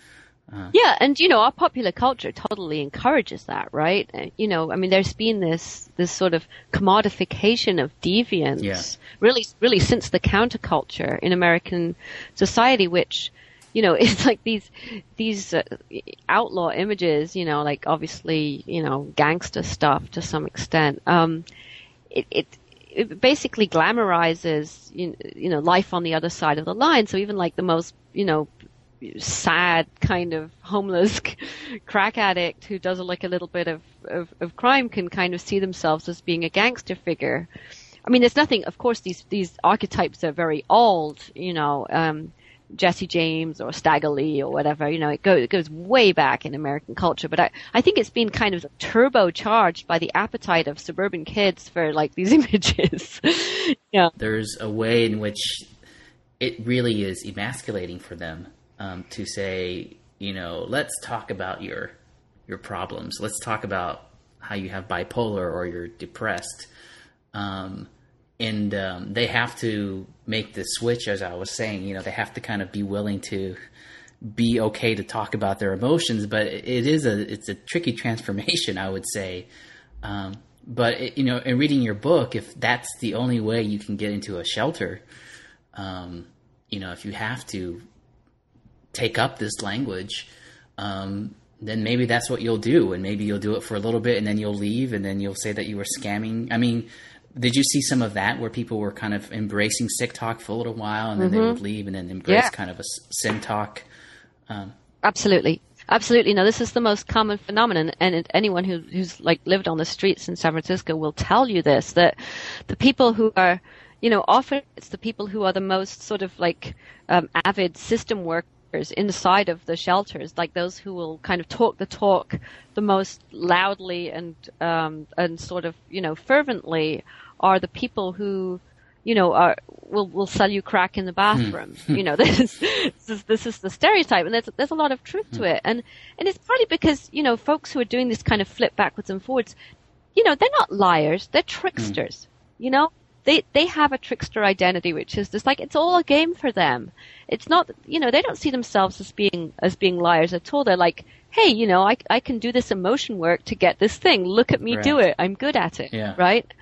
Uh, yeah, and you know our popular culture totally encourages that, right? Uh, you know, I mean, there's been this this sort of commodification of deviance, yeah. really, really since the counterculture in American society, which you know, it's like these these uh, outlaw images, you know, like obviously, you know, gangster stuff to some extent. Um, it, it it basically glamorizes you know life on the other side of the line. So even like the most you know sad kind of homeless crack addict who does like a little bit of, of, of crime can kind of see themselves as being a gangster figure. I mean, there's nothing. Of course, these these archetypes are very old. You know, um, Jesse James or Stagger Lee or whatever. You know, it goes, it goes way back in American culture. But I, I think it's been kind of turbocharged by the appetite of suburban kids for like these images. yeah. There's a way in which it really is emasculating for them um, to say, you know, let's talk about your your problems. Let's talk about how you have bipolar or you're depressed. Um, and um, they have to make the switch, as I was saying. You know, they have to kind of be willing to be okay to talk about their emotions, but it is a it's a tricky transformation, I would say. Um, but it, you know, in reading your book, if that's the only way you can get into a shelter, um, you know, if you have to take up this language, um, then maybe that's what you'll do, and maybe you'll do it for a little bit, and then you'll leave, and then you'll say that you were scamming. I mean, did you see some of that where people were kind of embracing sick talk for a little while and then mm-hmm. they would leave and then embrace yeah. kind of a sin talk? Um, Absolutely. Absolutely. Now, this is the most common phenomenon, and anyone who, who's like lived on the streets in San Francisco will tell you this: that the people who are, you know, often it's the people who are the most sort of like um, avid system workers inside of the shelters, like those who will kind of talk the talk the most loudly and um, and sort of you know fervently are the people who, you know, are will will sell you crack in the bathroom. Hmm. you know, this is, this is this is the stereotype, and there's there's a lot of truth to hmm. it, and and it's partly because you know folks who are doing this kind of flip backwards and forwards, you know, they're not liars, they're tricksters. Hmm. You know, they they have a trickster identity, which is just like it's all a game for them. It's not, you know, they don't see themselves as being as being liars at all. They're like, hey, you know, I I can do this emotion work to get this thing. Look at me right. do it. I'm good at it. Yeah. Right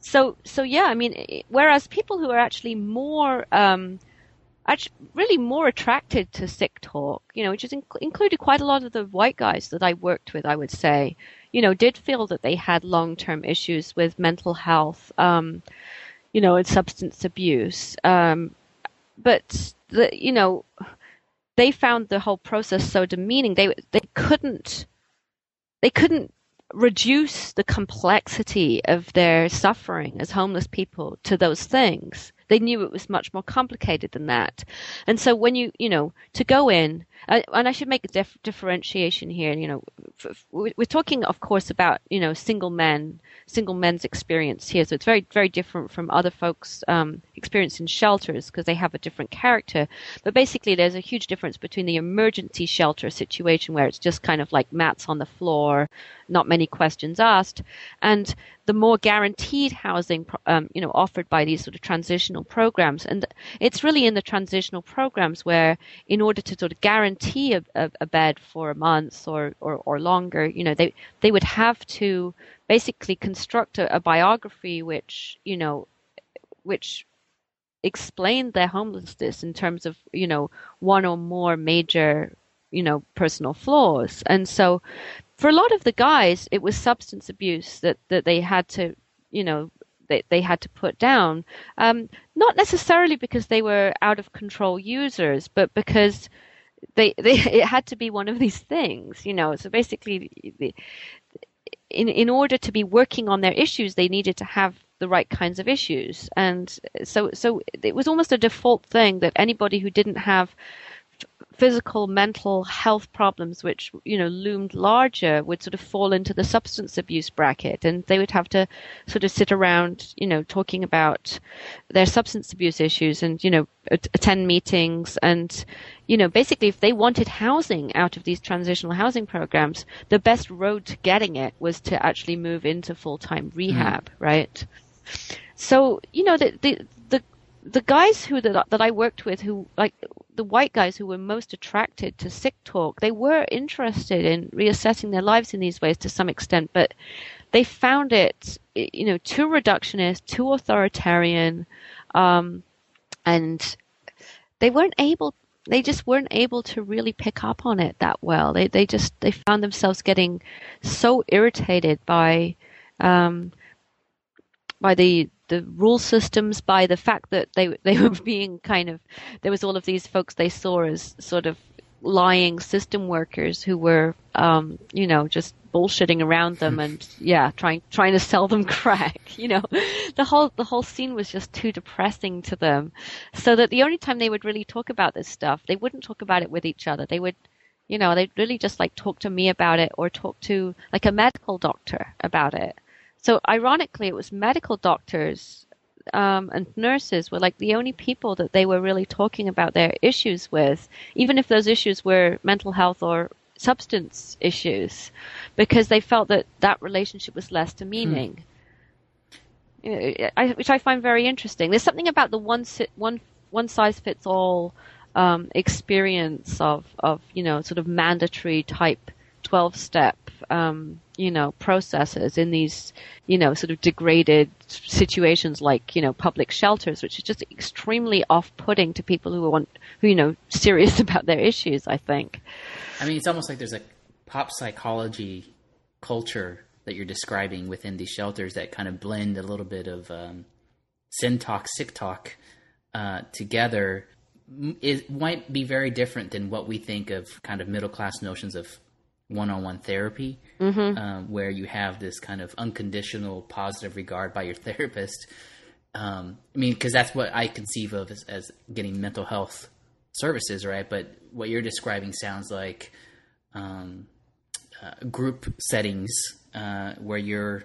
so so yeah, I mean, whereas people who are actually more um, actually really more attracted to sick talk, you know, which is inc- included quite a lot of the white guys that I worked with, I would say, you know, did feel that they had long term issues with mental health, um, you know, and substance abuse. Um, but the, you know, they found the whole process so demeaning. They they couldn't they couldn't reduce the complexity of their suffering as homeless people to those things. They knew it was much more complicated than that. And so when you, you know, to go in uh, and I should make a dif- differentiation here. You know, f- f- we're talking, of course, about you know single men, single men's experience here. So it's very, very different from other folks' um, experience in shelters because they have a different character. But basically, there's a huge difference between the emergency shelter situation where it's just kind of like mats on the floor, not many questions asked, and the more guaranteed housing, um, you know, offered by these sort of transitional programs. And it's really in the transitional programs where, in order to sort of guarantee a, a, a bed for a month or, or, or longer, you know, they they would have to basically construct a, a biography which, you know, which explained their homelessness in terms of, you know, one or more major you know personal flaws and so for a lot of the guys, it was substance abuse that, that they had to, you know, they, they had to put down. Um, not necessarily because they were out of control users, but because they, they it had to be one of these things, you know. So basically, in in order to be working on their issues, they needed to have the right kinds of issues, and so so it was almost a default thing that anybody who didn't have physical, mental health problems, which you know loomed larger, would sort of fall into the substance abuse bracket, and they would have to sort of sit around, you know, talking about their substance abuse issues, and you know, attend meetings, and you know, basically, if they wanted housing out of these transitional housing programs, the best road to getting it was to actually move into full time rehab, mm. right? So you know, the, the the the guys who that, that I worked with who like the white guys who were most attracted to sick talk, they were interested in reassessing their lives in these ways to some extent, but they found it, you know, too reductionist, too authoritarian, um, and they weren't able. They just weren't able to really pick up on it that well. They they just they found themselves getting so irritated by um, by the the rule systems, by the fact that they they were being kind of there was all of these folks they saw as sort of lying system workers who were um, you know just bullshitting around them and yeah trying trying to sell them crack you know. The whole the whole scene was just too depressing to them. So that the only time they would really talk about this stuff they wouldn't talk about it with each other. They would you know they'd really just like talk to me about it or talk to like a medical doctor about it so ironically, it was medical doctors um, and nurses were like the only people that they were really talking about their issues with, even if those issues were mental health or substance issues, because they felt that that relationship was less demeaning. Hmm. I, which I find very interesting. There's something about the one one one size fits all um, experience of of you know sort of mandatory type twelve step um, you know, processes in these, you know, sort of degraded situations like, you know, public shelters, which is just extremely off-putting to people who want, who, you know, serious about their issues, I think. I mean, it's almost like there's a pop psychology culture that you're describing within these shelters that kind of blend a little bit of um, sin talk, sick talk uh, together. It might be very different than what we think of kind of middle class notions of one-on-one therapy mm-hmm. um, where you have this kind of unconditional positive regard by your therapist um, i mean because that's what i conceive of as, as, getting mental health services right but what you're describing sounds like um, uh, group settings uh, where you're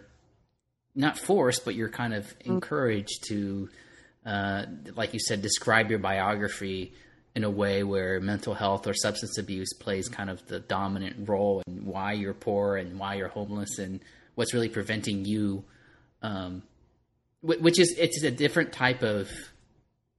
not forced but you're kind of mm. encouraged to uh, like you said describe your biography in a way where mental health or substance abuse plays kind of the dominant role in why you're poor and why you're homeless and what's really preventing you um, which is it's a different type of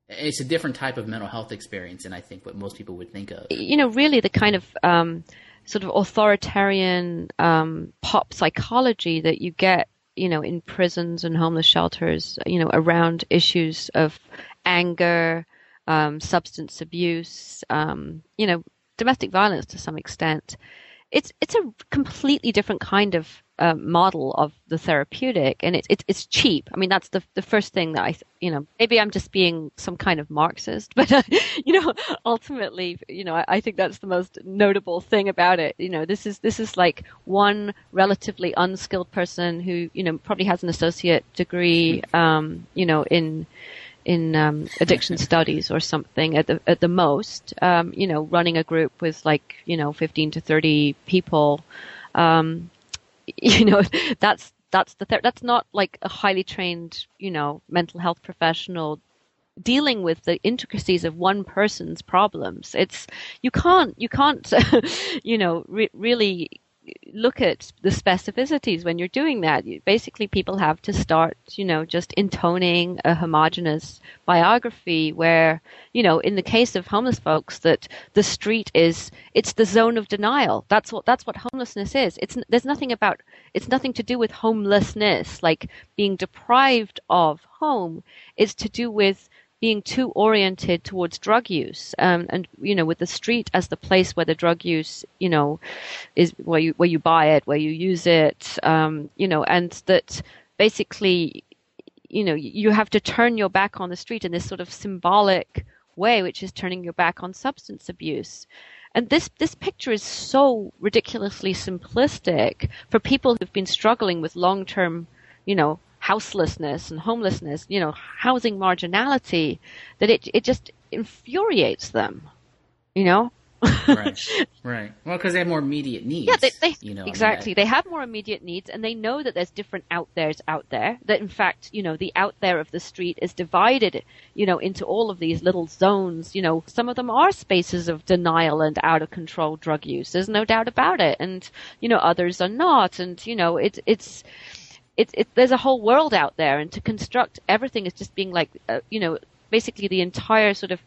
it's a different type of mental health experience and i think what most people would think of. You know really the kind of um, sort of authoritarian um, pop psychology that you get you know in prisons and homeless shelters you know around issues of anger um, substance abuse, um, you know, domestic violence to some extent. It's it's a completely different kind of uh, model of the therapeutic, and it's it's it's cheap. I mean, that's the the first thing that I you know maybe I'm just being some kind of Marxist, but uh, you know ultimately you know I, I think that's the most notable thing about it. You know, this is this is like one relatively unskilled person who you know probably has an associate degree, um, you know in in um, addiction studies or something at the at the most. Um, you know, running a group with like you know 15 to 30 people. Um, you know, that's that's the ther- that's not like a highly trained you know mental health professional dealing with the intricacies of one person's problems. It's you can't you can't you know re- really look at the specificities when you're doing that. You, Basically, people have to start, you know, just intoning a homogenous biography where, you know, in the case of homeless folks, that the street is, it's the zone of denial. That's what, that's what homelessness is. It's, there's nothing about, it's nothing to do with homelessness, like being deprived of home. It's to do with being too oriented towards drug use, um, and you know, with the street as the place where the drug use, you know, is where you where you buy it, where you use it, um, you know, and that basically, you know, you have to turn your back on the street in this sort of symbolic way, which is turning your back on substance abuse. And this, this picture is so ridiculously simplistic for people who've been struggling with long term, you know, houselessness and homelessness, you know, housing marginality, that it it just infuriates them, you know. right, right. Well, because they have more immediate needs. Yeah, they, they you know, exactly. They have more immediate needs, and they know that there's different out there's out there. That in fact, you know, the out there of the street is divided, you know, into all of these little zones. You know, some of them are spaces of denial and out of control drug use. There's no doubt about it, and you know, others are not. And you know, it's it's it's it, there's a whole world out there, and to construct everything is just being like, uh, you know, basically the entire sort of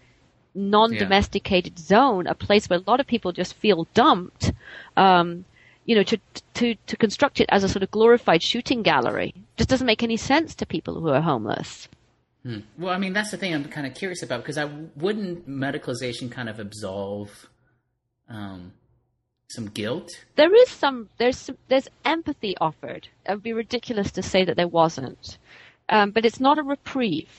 non-domesticated yeah. zone, a place where a lot of people just feel dumped. Um, you know, to to to construct it as a sort of glorified shooting gallery just doesn't make any sense to people who are homeless. Hmm. Well, I mean, that's the thing I'm kind of curious about because I wouldn't medicalization kind of absolve um, some guilt? There is some. There's some, there's empathy offered. It would be ridiculous to say that there wasn't, um, but it's not a reprieve.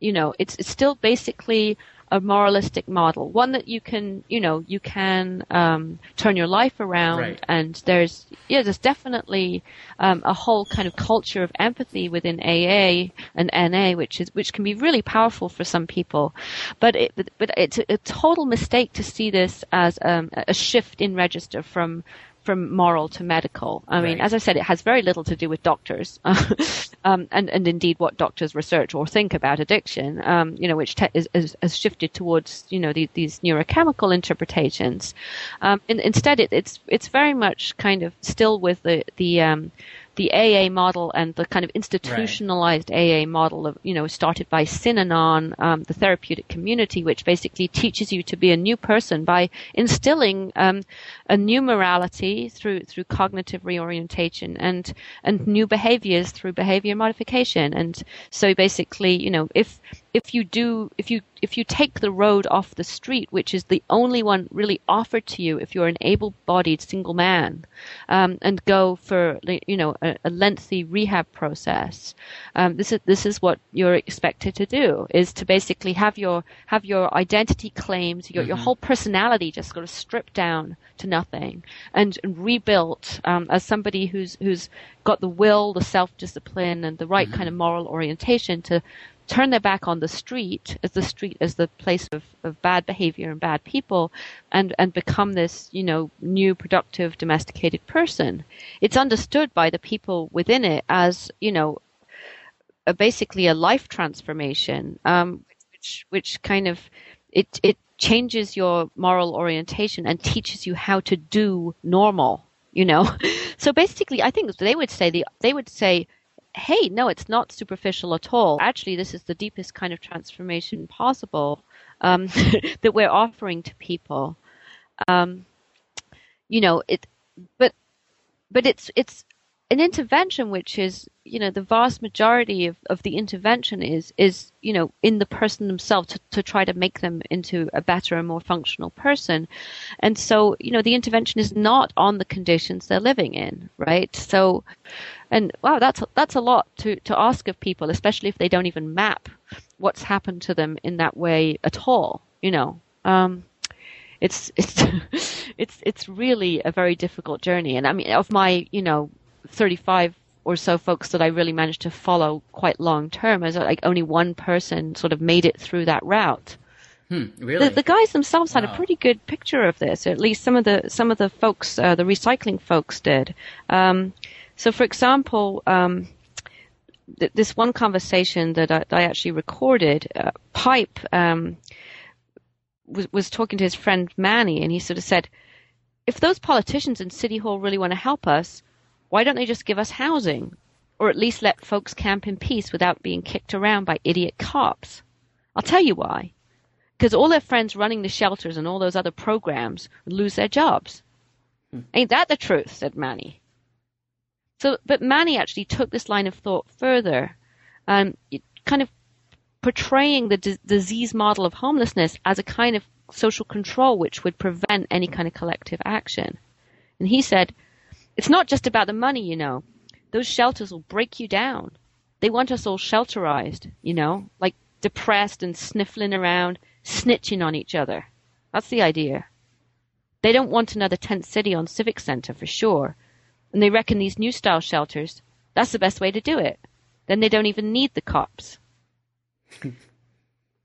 You know, it's it's still basically a moralistic model, one that you can, you know, you can um, turn your life around. Right. And there's, yeah, there's definitely um, a whole kind of culture of empathy within AA and NA, which is which can be really powerful for some people. But it, but, but it's a, a total mistake to see this as um, a shift in register from from moral to medical. I mean, as I said, it has very little to do with doctors, um, and and indeed what doctors research or think about addiction. Um, you know, which te- is, is, has shifted towards you know the, these neurochemical interpretations. Um, in, instead, it, it's it's very much kind of still with the the um, the AA model and the kind of institutionalized right. AA model of, you know, started by Synanon, um, the therapeutic community, which basically teaches you to be a new person by instilling um, a new morality through through cognitive reorientation and and new behaviors through behavior modification. And so basically, you know, if if you do if you if you take the road off the street, which is the only one really offered to you if you're an able-bodied single man, um, and go for you know a, a lengthy rehab process, um, this is this is what you're expected to do is to basically have your have your identity claims, your mm-hmm. your whole personality just sort of stripped down to nothing and, and rebuilt um, as somebody who's who's got the will, the self-discipline, and the right mm-hmm. kind of moral orientation to turn their back on the street as the street as the place of, of bad behavior and bad people and, and become this, you know, new productive domesticated person. It's understood by the people within it as, you know, a, basically a life transformation, um, which, which kind of, it, it changes your moral orientation and teaches you how to do normal, you know? So basically, I think they would say the, they would say hey, no, it's not superficial at all. Actually, this is the deepest kind of transformation possible um, that we're offering to people. Um, you know, it, but but it's it's an intervention which is you know the vast majority of, of the intervention is is you know in the person themselves to, to try to make them into a better and more functional person. And so you know the intervention is not on the conditions they're living in right? So and wow that's that's a lot to to ask of people especially if they don't even map what's happened to them in that way at all you know? Um, it's it's it's it's really a very difficult journey. And i mean of my you know 35 or so folks that I really managed to follow quite long term, as like only one person sort of made it through that route. Hmm, really? The, the, guys themselves had wow. a pretty good picture of this. At least some of the some of the folks, uh, the recycling folks, did. Um, so, for example, um, th- this one conversation that I, that I actually recorded, uh, Pipe um, was was talking to his friend Manny, and he sort of said, "If those politicians in City Hall really want to help us, why don't they just give us housing, or at least let folks camp in peace without being kicked around by idiot cops?" I'll tell you why because all their friends running the shelters and all those other programs would lose their jobs. Hmm. Ain't that the truth? said Manny. So, but Manny actually took this line of thought further, um, kind of portraying the d- disease model of homelessness as a kind of social control which would prevent any kind of collective action. And he said, it's not just about the money, you know. Those shelters will break you down. They want us all shelterized, you know, like depressed and sniffling around, snitching on each other. That's the idea. They don't want another tent city on Civic Center for sure. And they reckon these new style shelters, that's the best way to do it. Then they don't even need the cops.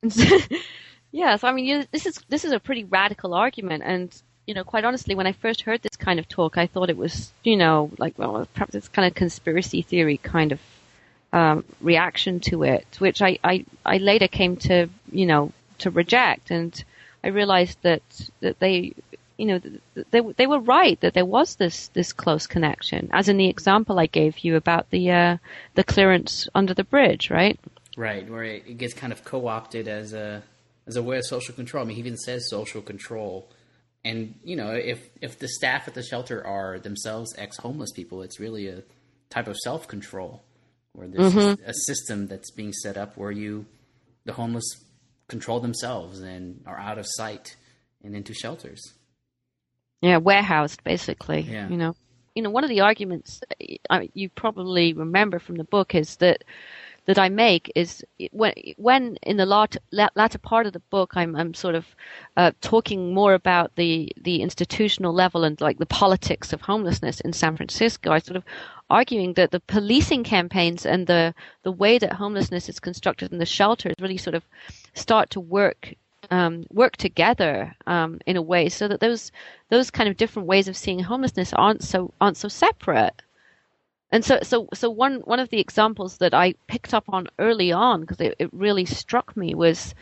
yeah, so I mean, you, this is this is a pretty radical argument, and you know, quite honestly, when I first heard this kind of talk, I thought it was, you know, like well, perhaps it's kind of conspiracy theory kind of um, reaction to it, which I, I I later came to, you know, to reject, and I realized that that they, you know, they they were right that there was this this close connection, as in the example I gave you about the uh, the clearance under the bridge, right? Right, where it gets kind of co-opted as a as a way of social control. I mean, he even says social control. And you know, if if the staff at the shelter are themselves ex-homeless people, it's really a type of self-control, where there's mm-hmm. a system that's being set up where you, the homeless, control themselves and are out of sight and into shelters. Yeah, warehoused basically. Yeah. You know, you know, one of the arguments I, you probably remember from the book is that that I make is when, when in the latter, part of the book, I'm, I'm sort of uh, talking more about the, the institutional level and like the politics of homelessness in San Francisco. I sort of arguing that the policing campaigns and the, the way that homelessness is constructed in the shelters really sort of start to work um, work together um, in a way so that those those kind of different ways of seeing homelessness aren't so aren't so separate. And so, so, so one one of the examples that I picked up on early on because it, it really struck me was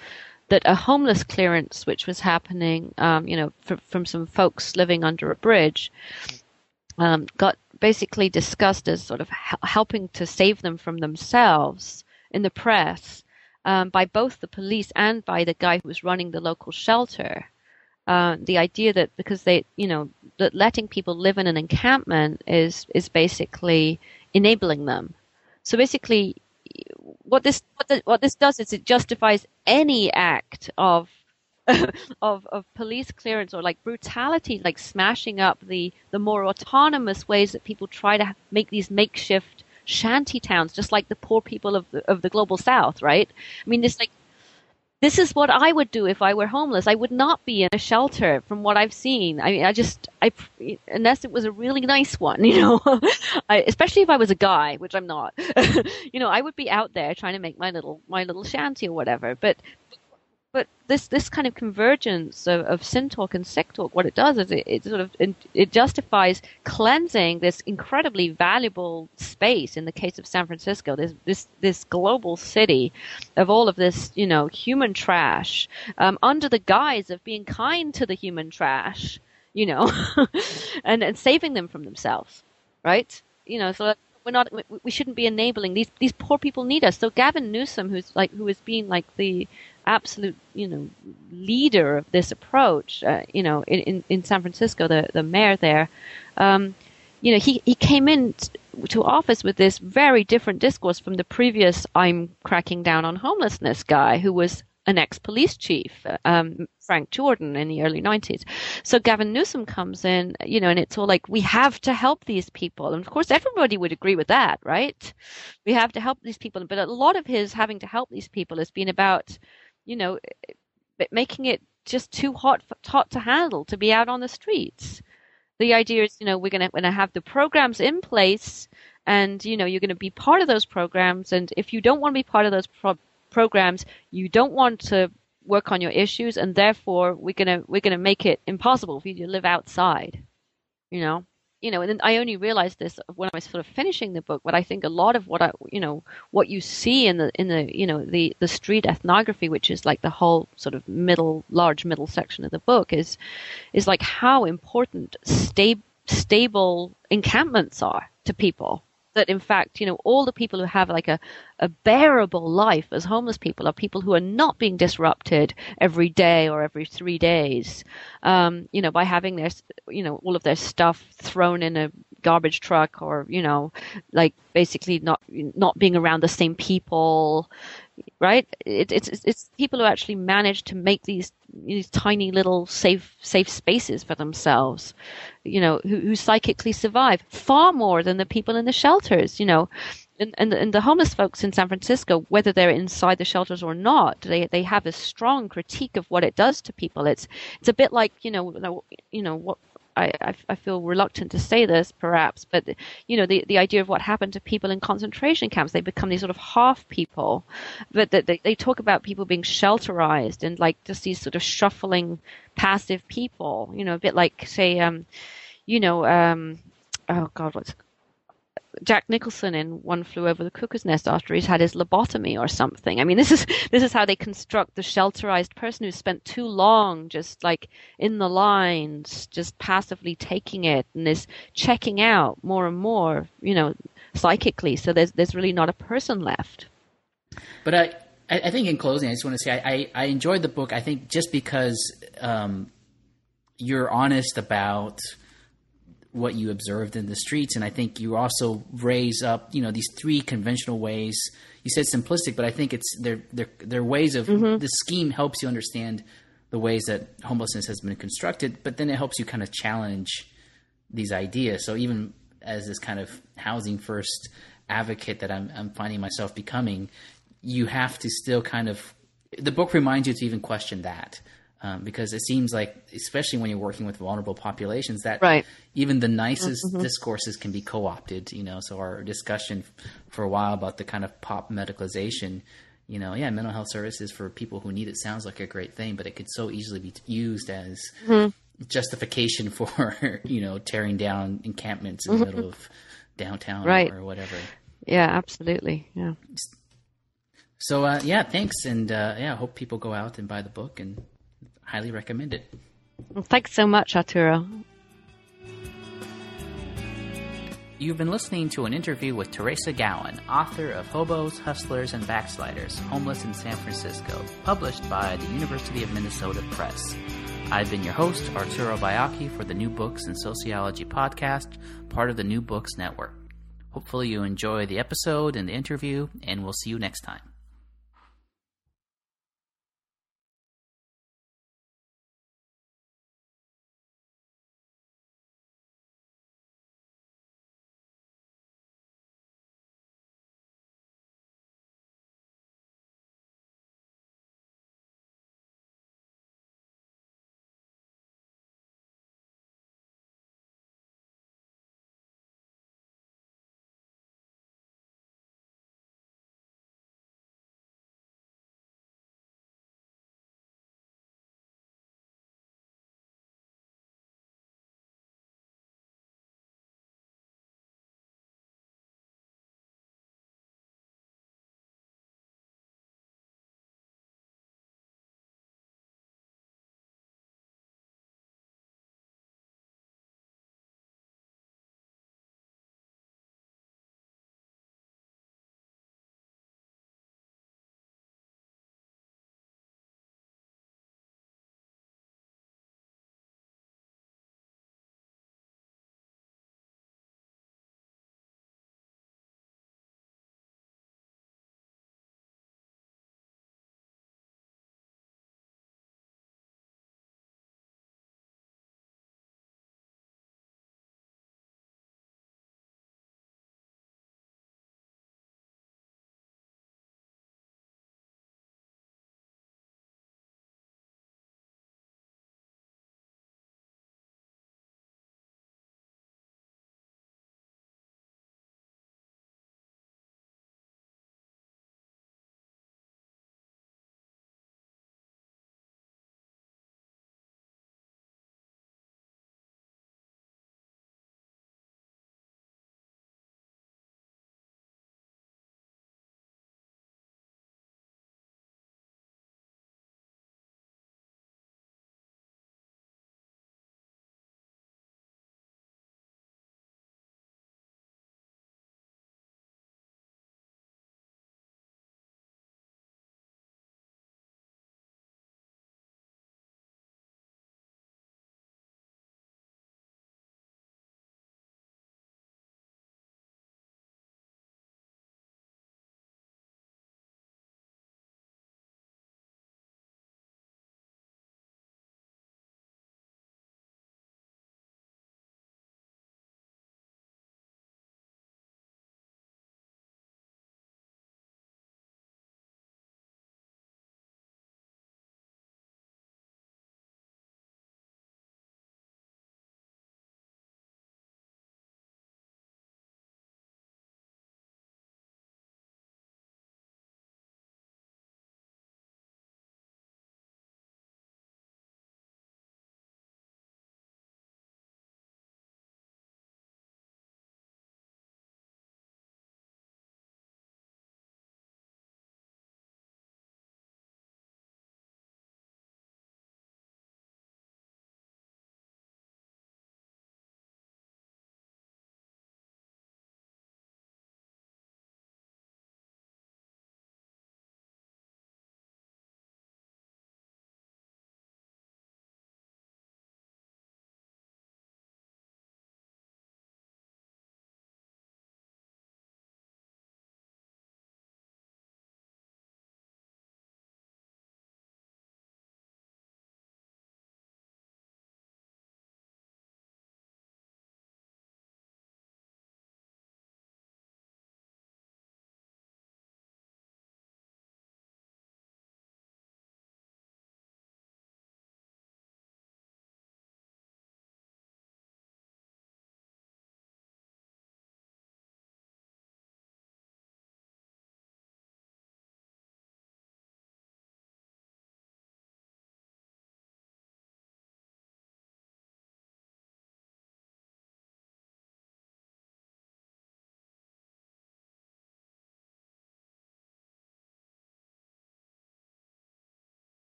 that a homeless clearance, which was happening, um, you know, for, from some folks living under a bridge, um, got basically discussed as sort of helping to save them from themselves in the press um, by both the police and by the guy who was running the local shelter. Uh, the idea that because they, you know, that letting people live in an encampment is is basically enabling them. So basically, what this what, the, what this does is it justifies any act of of of police clearance or like brutality, like smashing up the the more autonomous ways that people try to make these makeshift shanty towns, just like the poor people of the, of the global south, right? I mean, this like this is what I would do if I were homeless. I would not be in a shelter from what I've seen. I mean, I just, I, unless it was a really nice one, you know, I, especially if I was a guy, which I'm not, you know, I would be out there trying to make my little, my little shanty or whatever. But but this this kind of convergence of, of sin talk and sick talk, what it does is it, it, sort of it justifies cleansing this incredibly valuable space. In the case of San Francisco, this this this global city of all of this you know human trash um, under the guise of being kind to the human trash, you know, and and saving them from themselves, right? You know, so we're not we shouldn't be enabling these these poor people need us so gavin newsom who's like who is being like the absolute, you know, leader of this approach, uh, you know, in, in, in, San Francisco, the, the mayor there, um, you know, he, he came in to office with this very different discourse from the previous I'm cracking down on homelessness guy who was an ex-police chief, um, Frank Jordan, in the early 90s. So Gavin Newsom comes in, you know, and it's all like, we have to help these people. And of course, everybody would agree with that, right? We have to help these people. But a lot of his having to help these people has been about you know, making it just too hot hot to handle to be out on the streets. The idea is, you know, we're going to have the programs in place and you know you're going to be part of those programs. And if you don't want to be part of those pro- programs, you don't want to work on your issues, and therefore we're gonna we're gonna make it impossible for you to live outside. You know, you know, and then I only realized this when I was sort of finishing the book. But I think a lot of what I, you know, what you see in the in the you know the the street ethnography, which is like the whole sort of middle large middle section of the book, is is like how important sta- stable encampments are to people that in fact, you know, all the people who have like a, a bearable life as homeless people are people who are not being disrupted every day or every three days, um, you know, by having their, you know, all of their stuff thrown in a garbage truck or, you know, like basically not, not being around the same people, right? It, it's, it's people who actually manage to make these these tiny little safe safe spaces for themselves, you know, who, who psychically survive far more than the people in the shelters, you know. And, and, and the homeless folks in San Francisco, whether they're inside the shelters or not, they they have a strong critique of what it does to people. It's it's a bit like you know you know what I, I, I, feel reluctant to say this perhaps, but you know the the idea of what happened to people in concentration camps, they become these sort of half people, but they they talk about people being shelterized and like just these sort of shuffling passive people, you know, a bit like say, um, you know, um, oh God, what's Jack Nicholson in One Flew Over the Cuckoo's Nest after he's had his lobotomy or something. I mean, this is this is how they construct the shelterized person who spent too long just like in the lines, just passively taking it and is checking out more and more, you know, psychically. So there's there's really not a person left. But I I think in closing, I just want to say I I, I enjoyed the book. I think just because um, you're honest about what you observed in the streets. And I think you also raise up, you know, these three conventional ways. You said simplistic, but I think it's they're they're, they're ways of mm-hmm. the scheme helps you understand the ways that homelessness has been constructed, but then it helps you kind of challenge these ideas. So even as this kind of housing first advocate that I'm, I'm finding myself becoming, you have to still kind of the book reminds you to even question that um, because it seems like, especially when you're working with vulnerable populations, that right. even the nicest mm-hmm. discourses can be co-opted. You know, so our discussion for a while about the kind of pop medicalization, you know, yeah, mental health services for people who need it sounds like a great thing, but it could so easily be used as mm-hmm. justification for you know tearing down encampments in the mm-hmm. middle of downtown right. or whatever. Yeah, absolutely. Yeah. So uh, yeah, thanks, and uh, yeah, I hope people go out and buy the book and highly recommend it. Well, thanks so much, Arturo. You've been listening to an interview with Teresa Gowan, author of Hobos, Hustlers, and Backsliders Homeless in San Francisco, published by the University of Minnesota Press. I've been your host, Arturo Baiocchi, for the New Books in Sociology podcast, part of the New Books Network. Hopefully, you enjoy the episode and the interview, and we'll see you next time.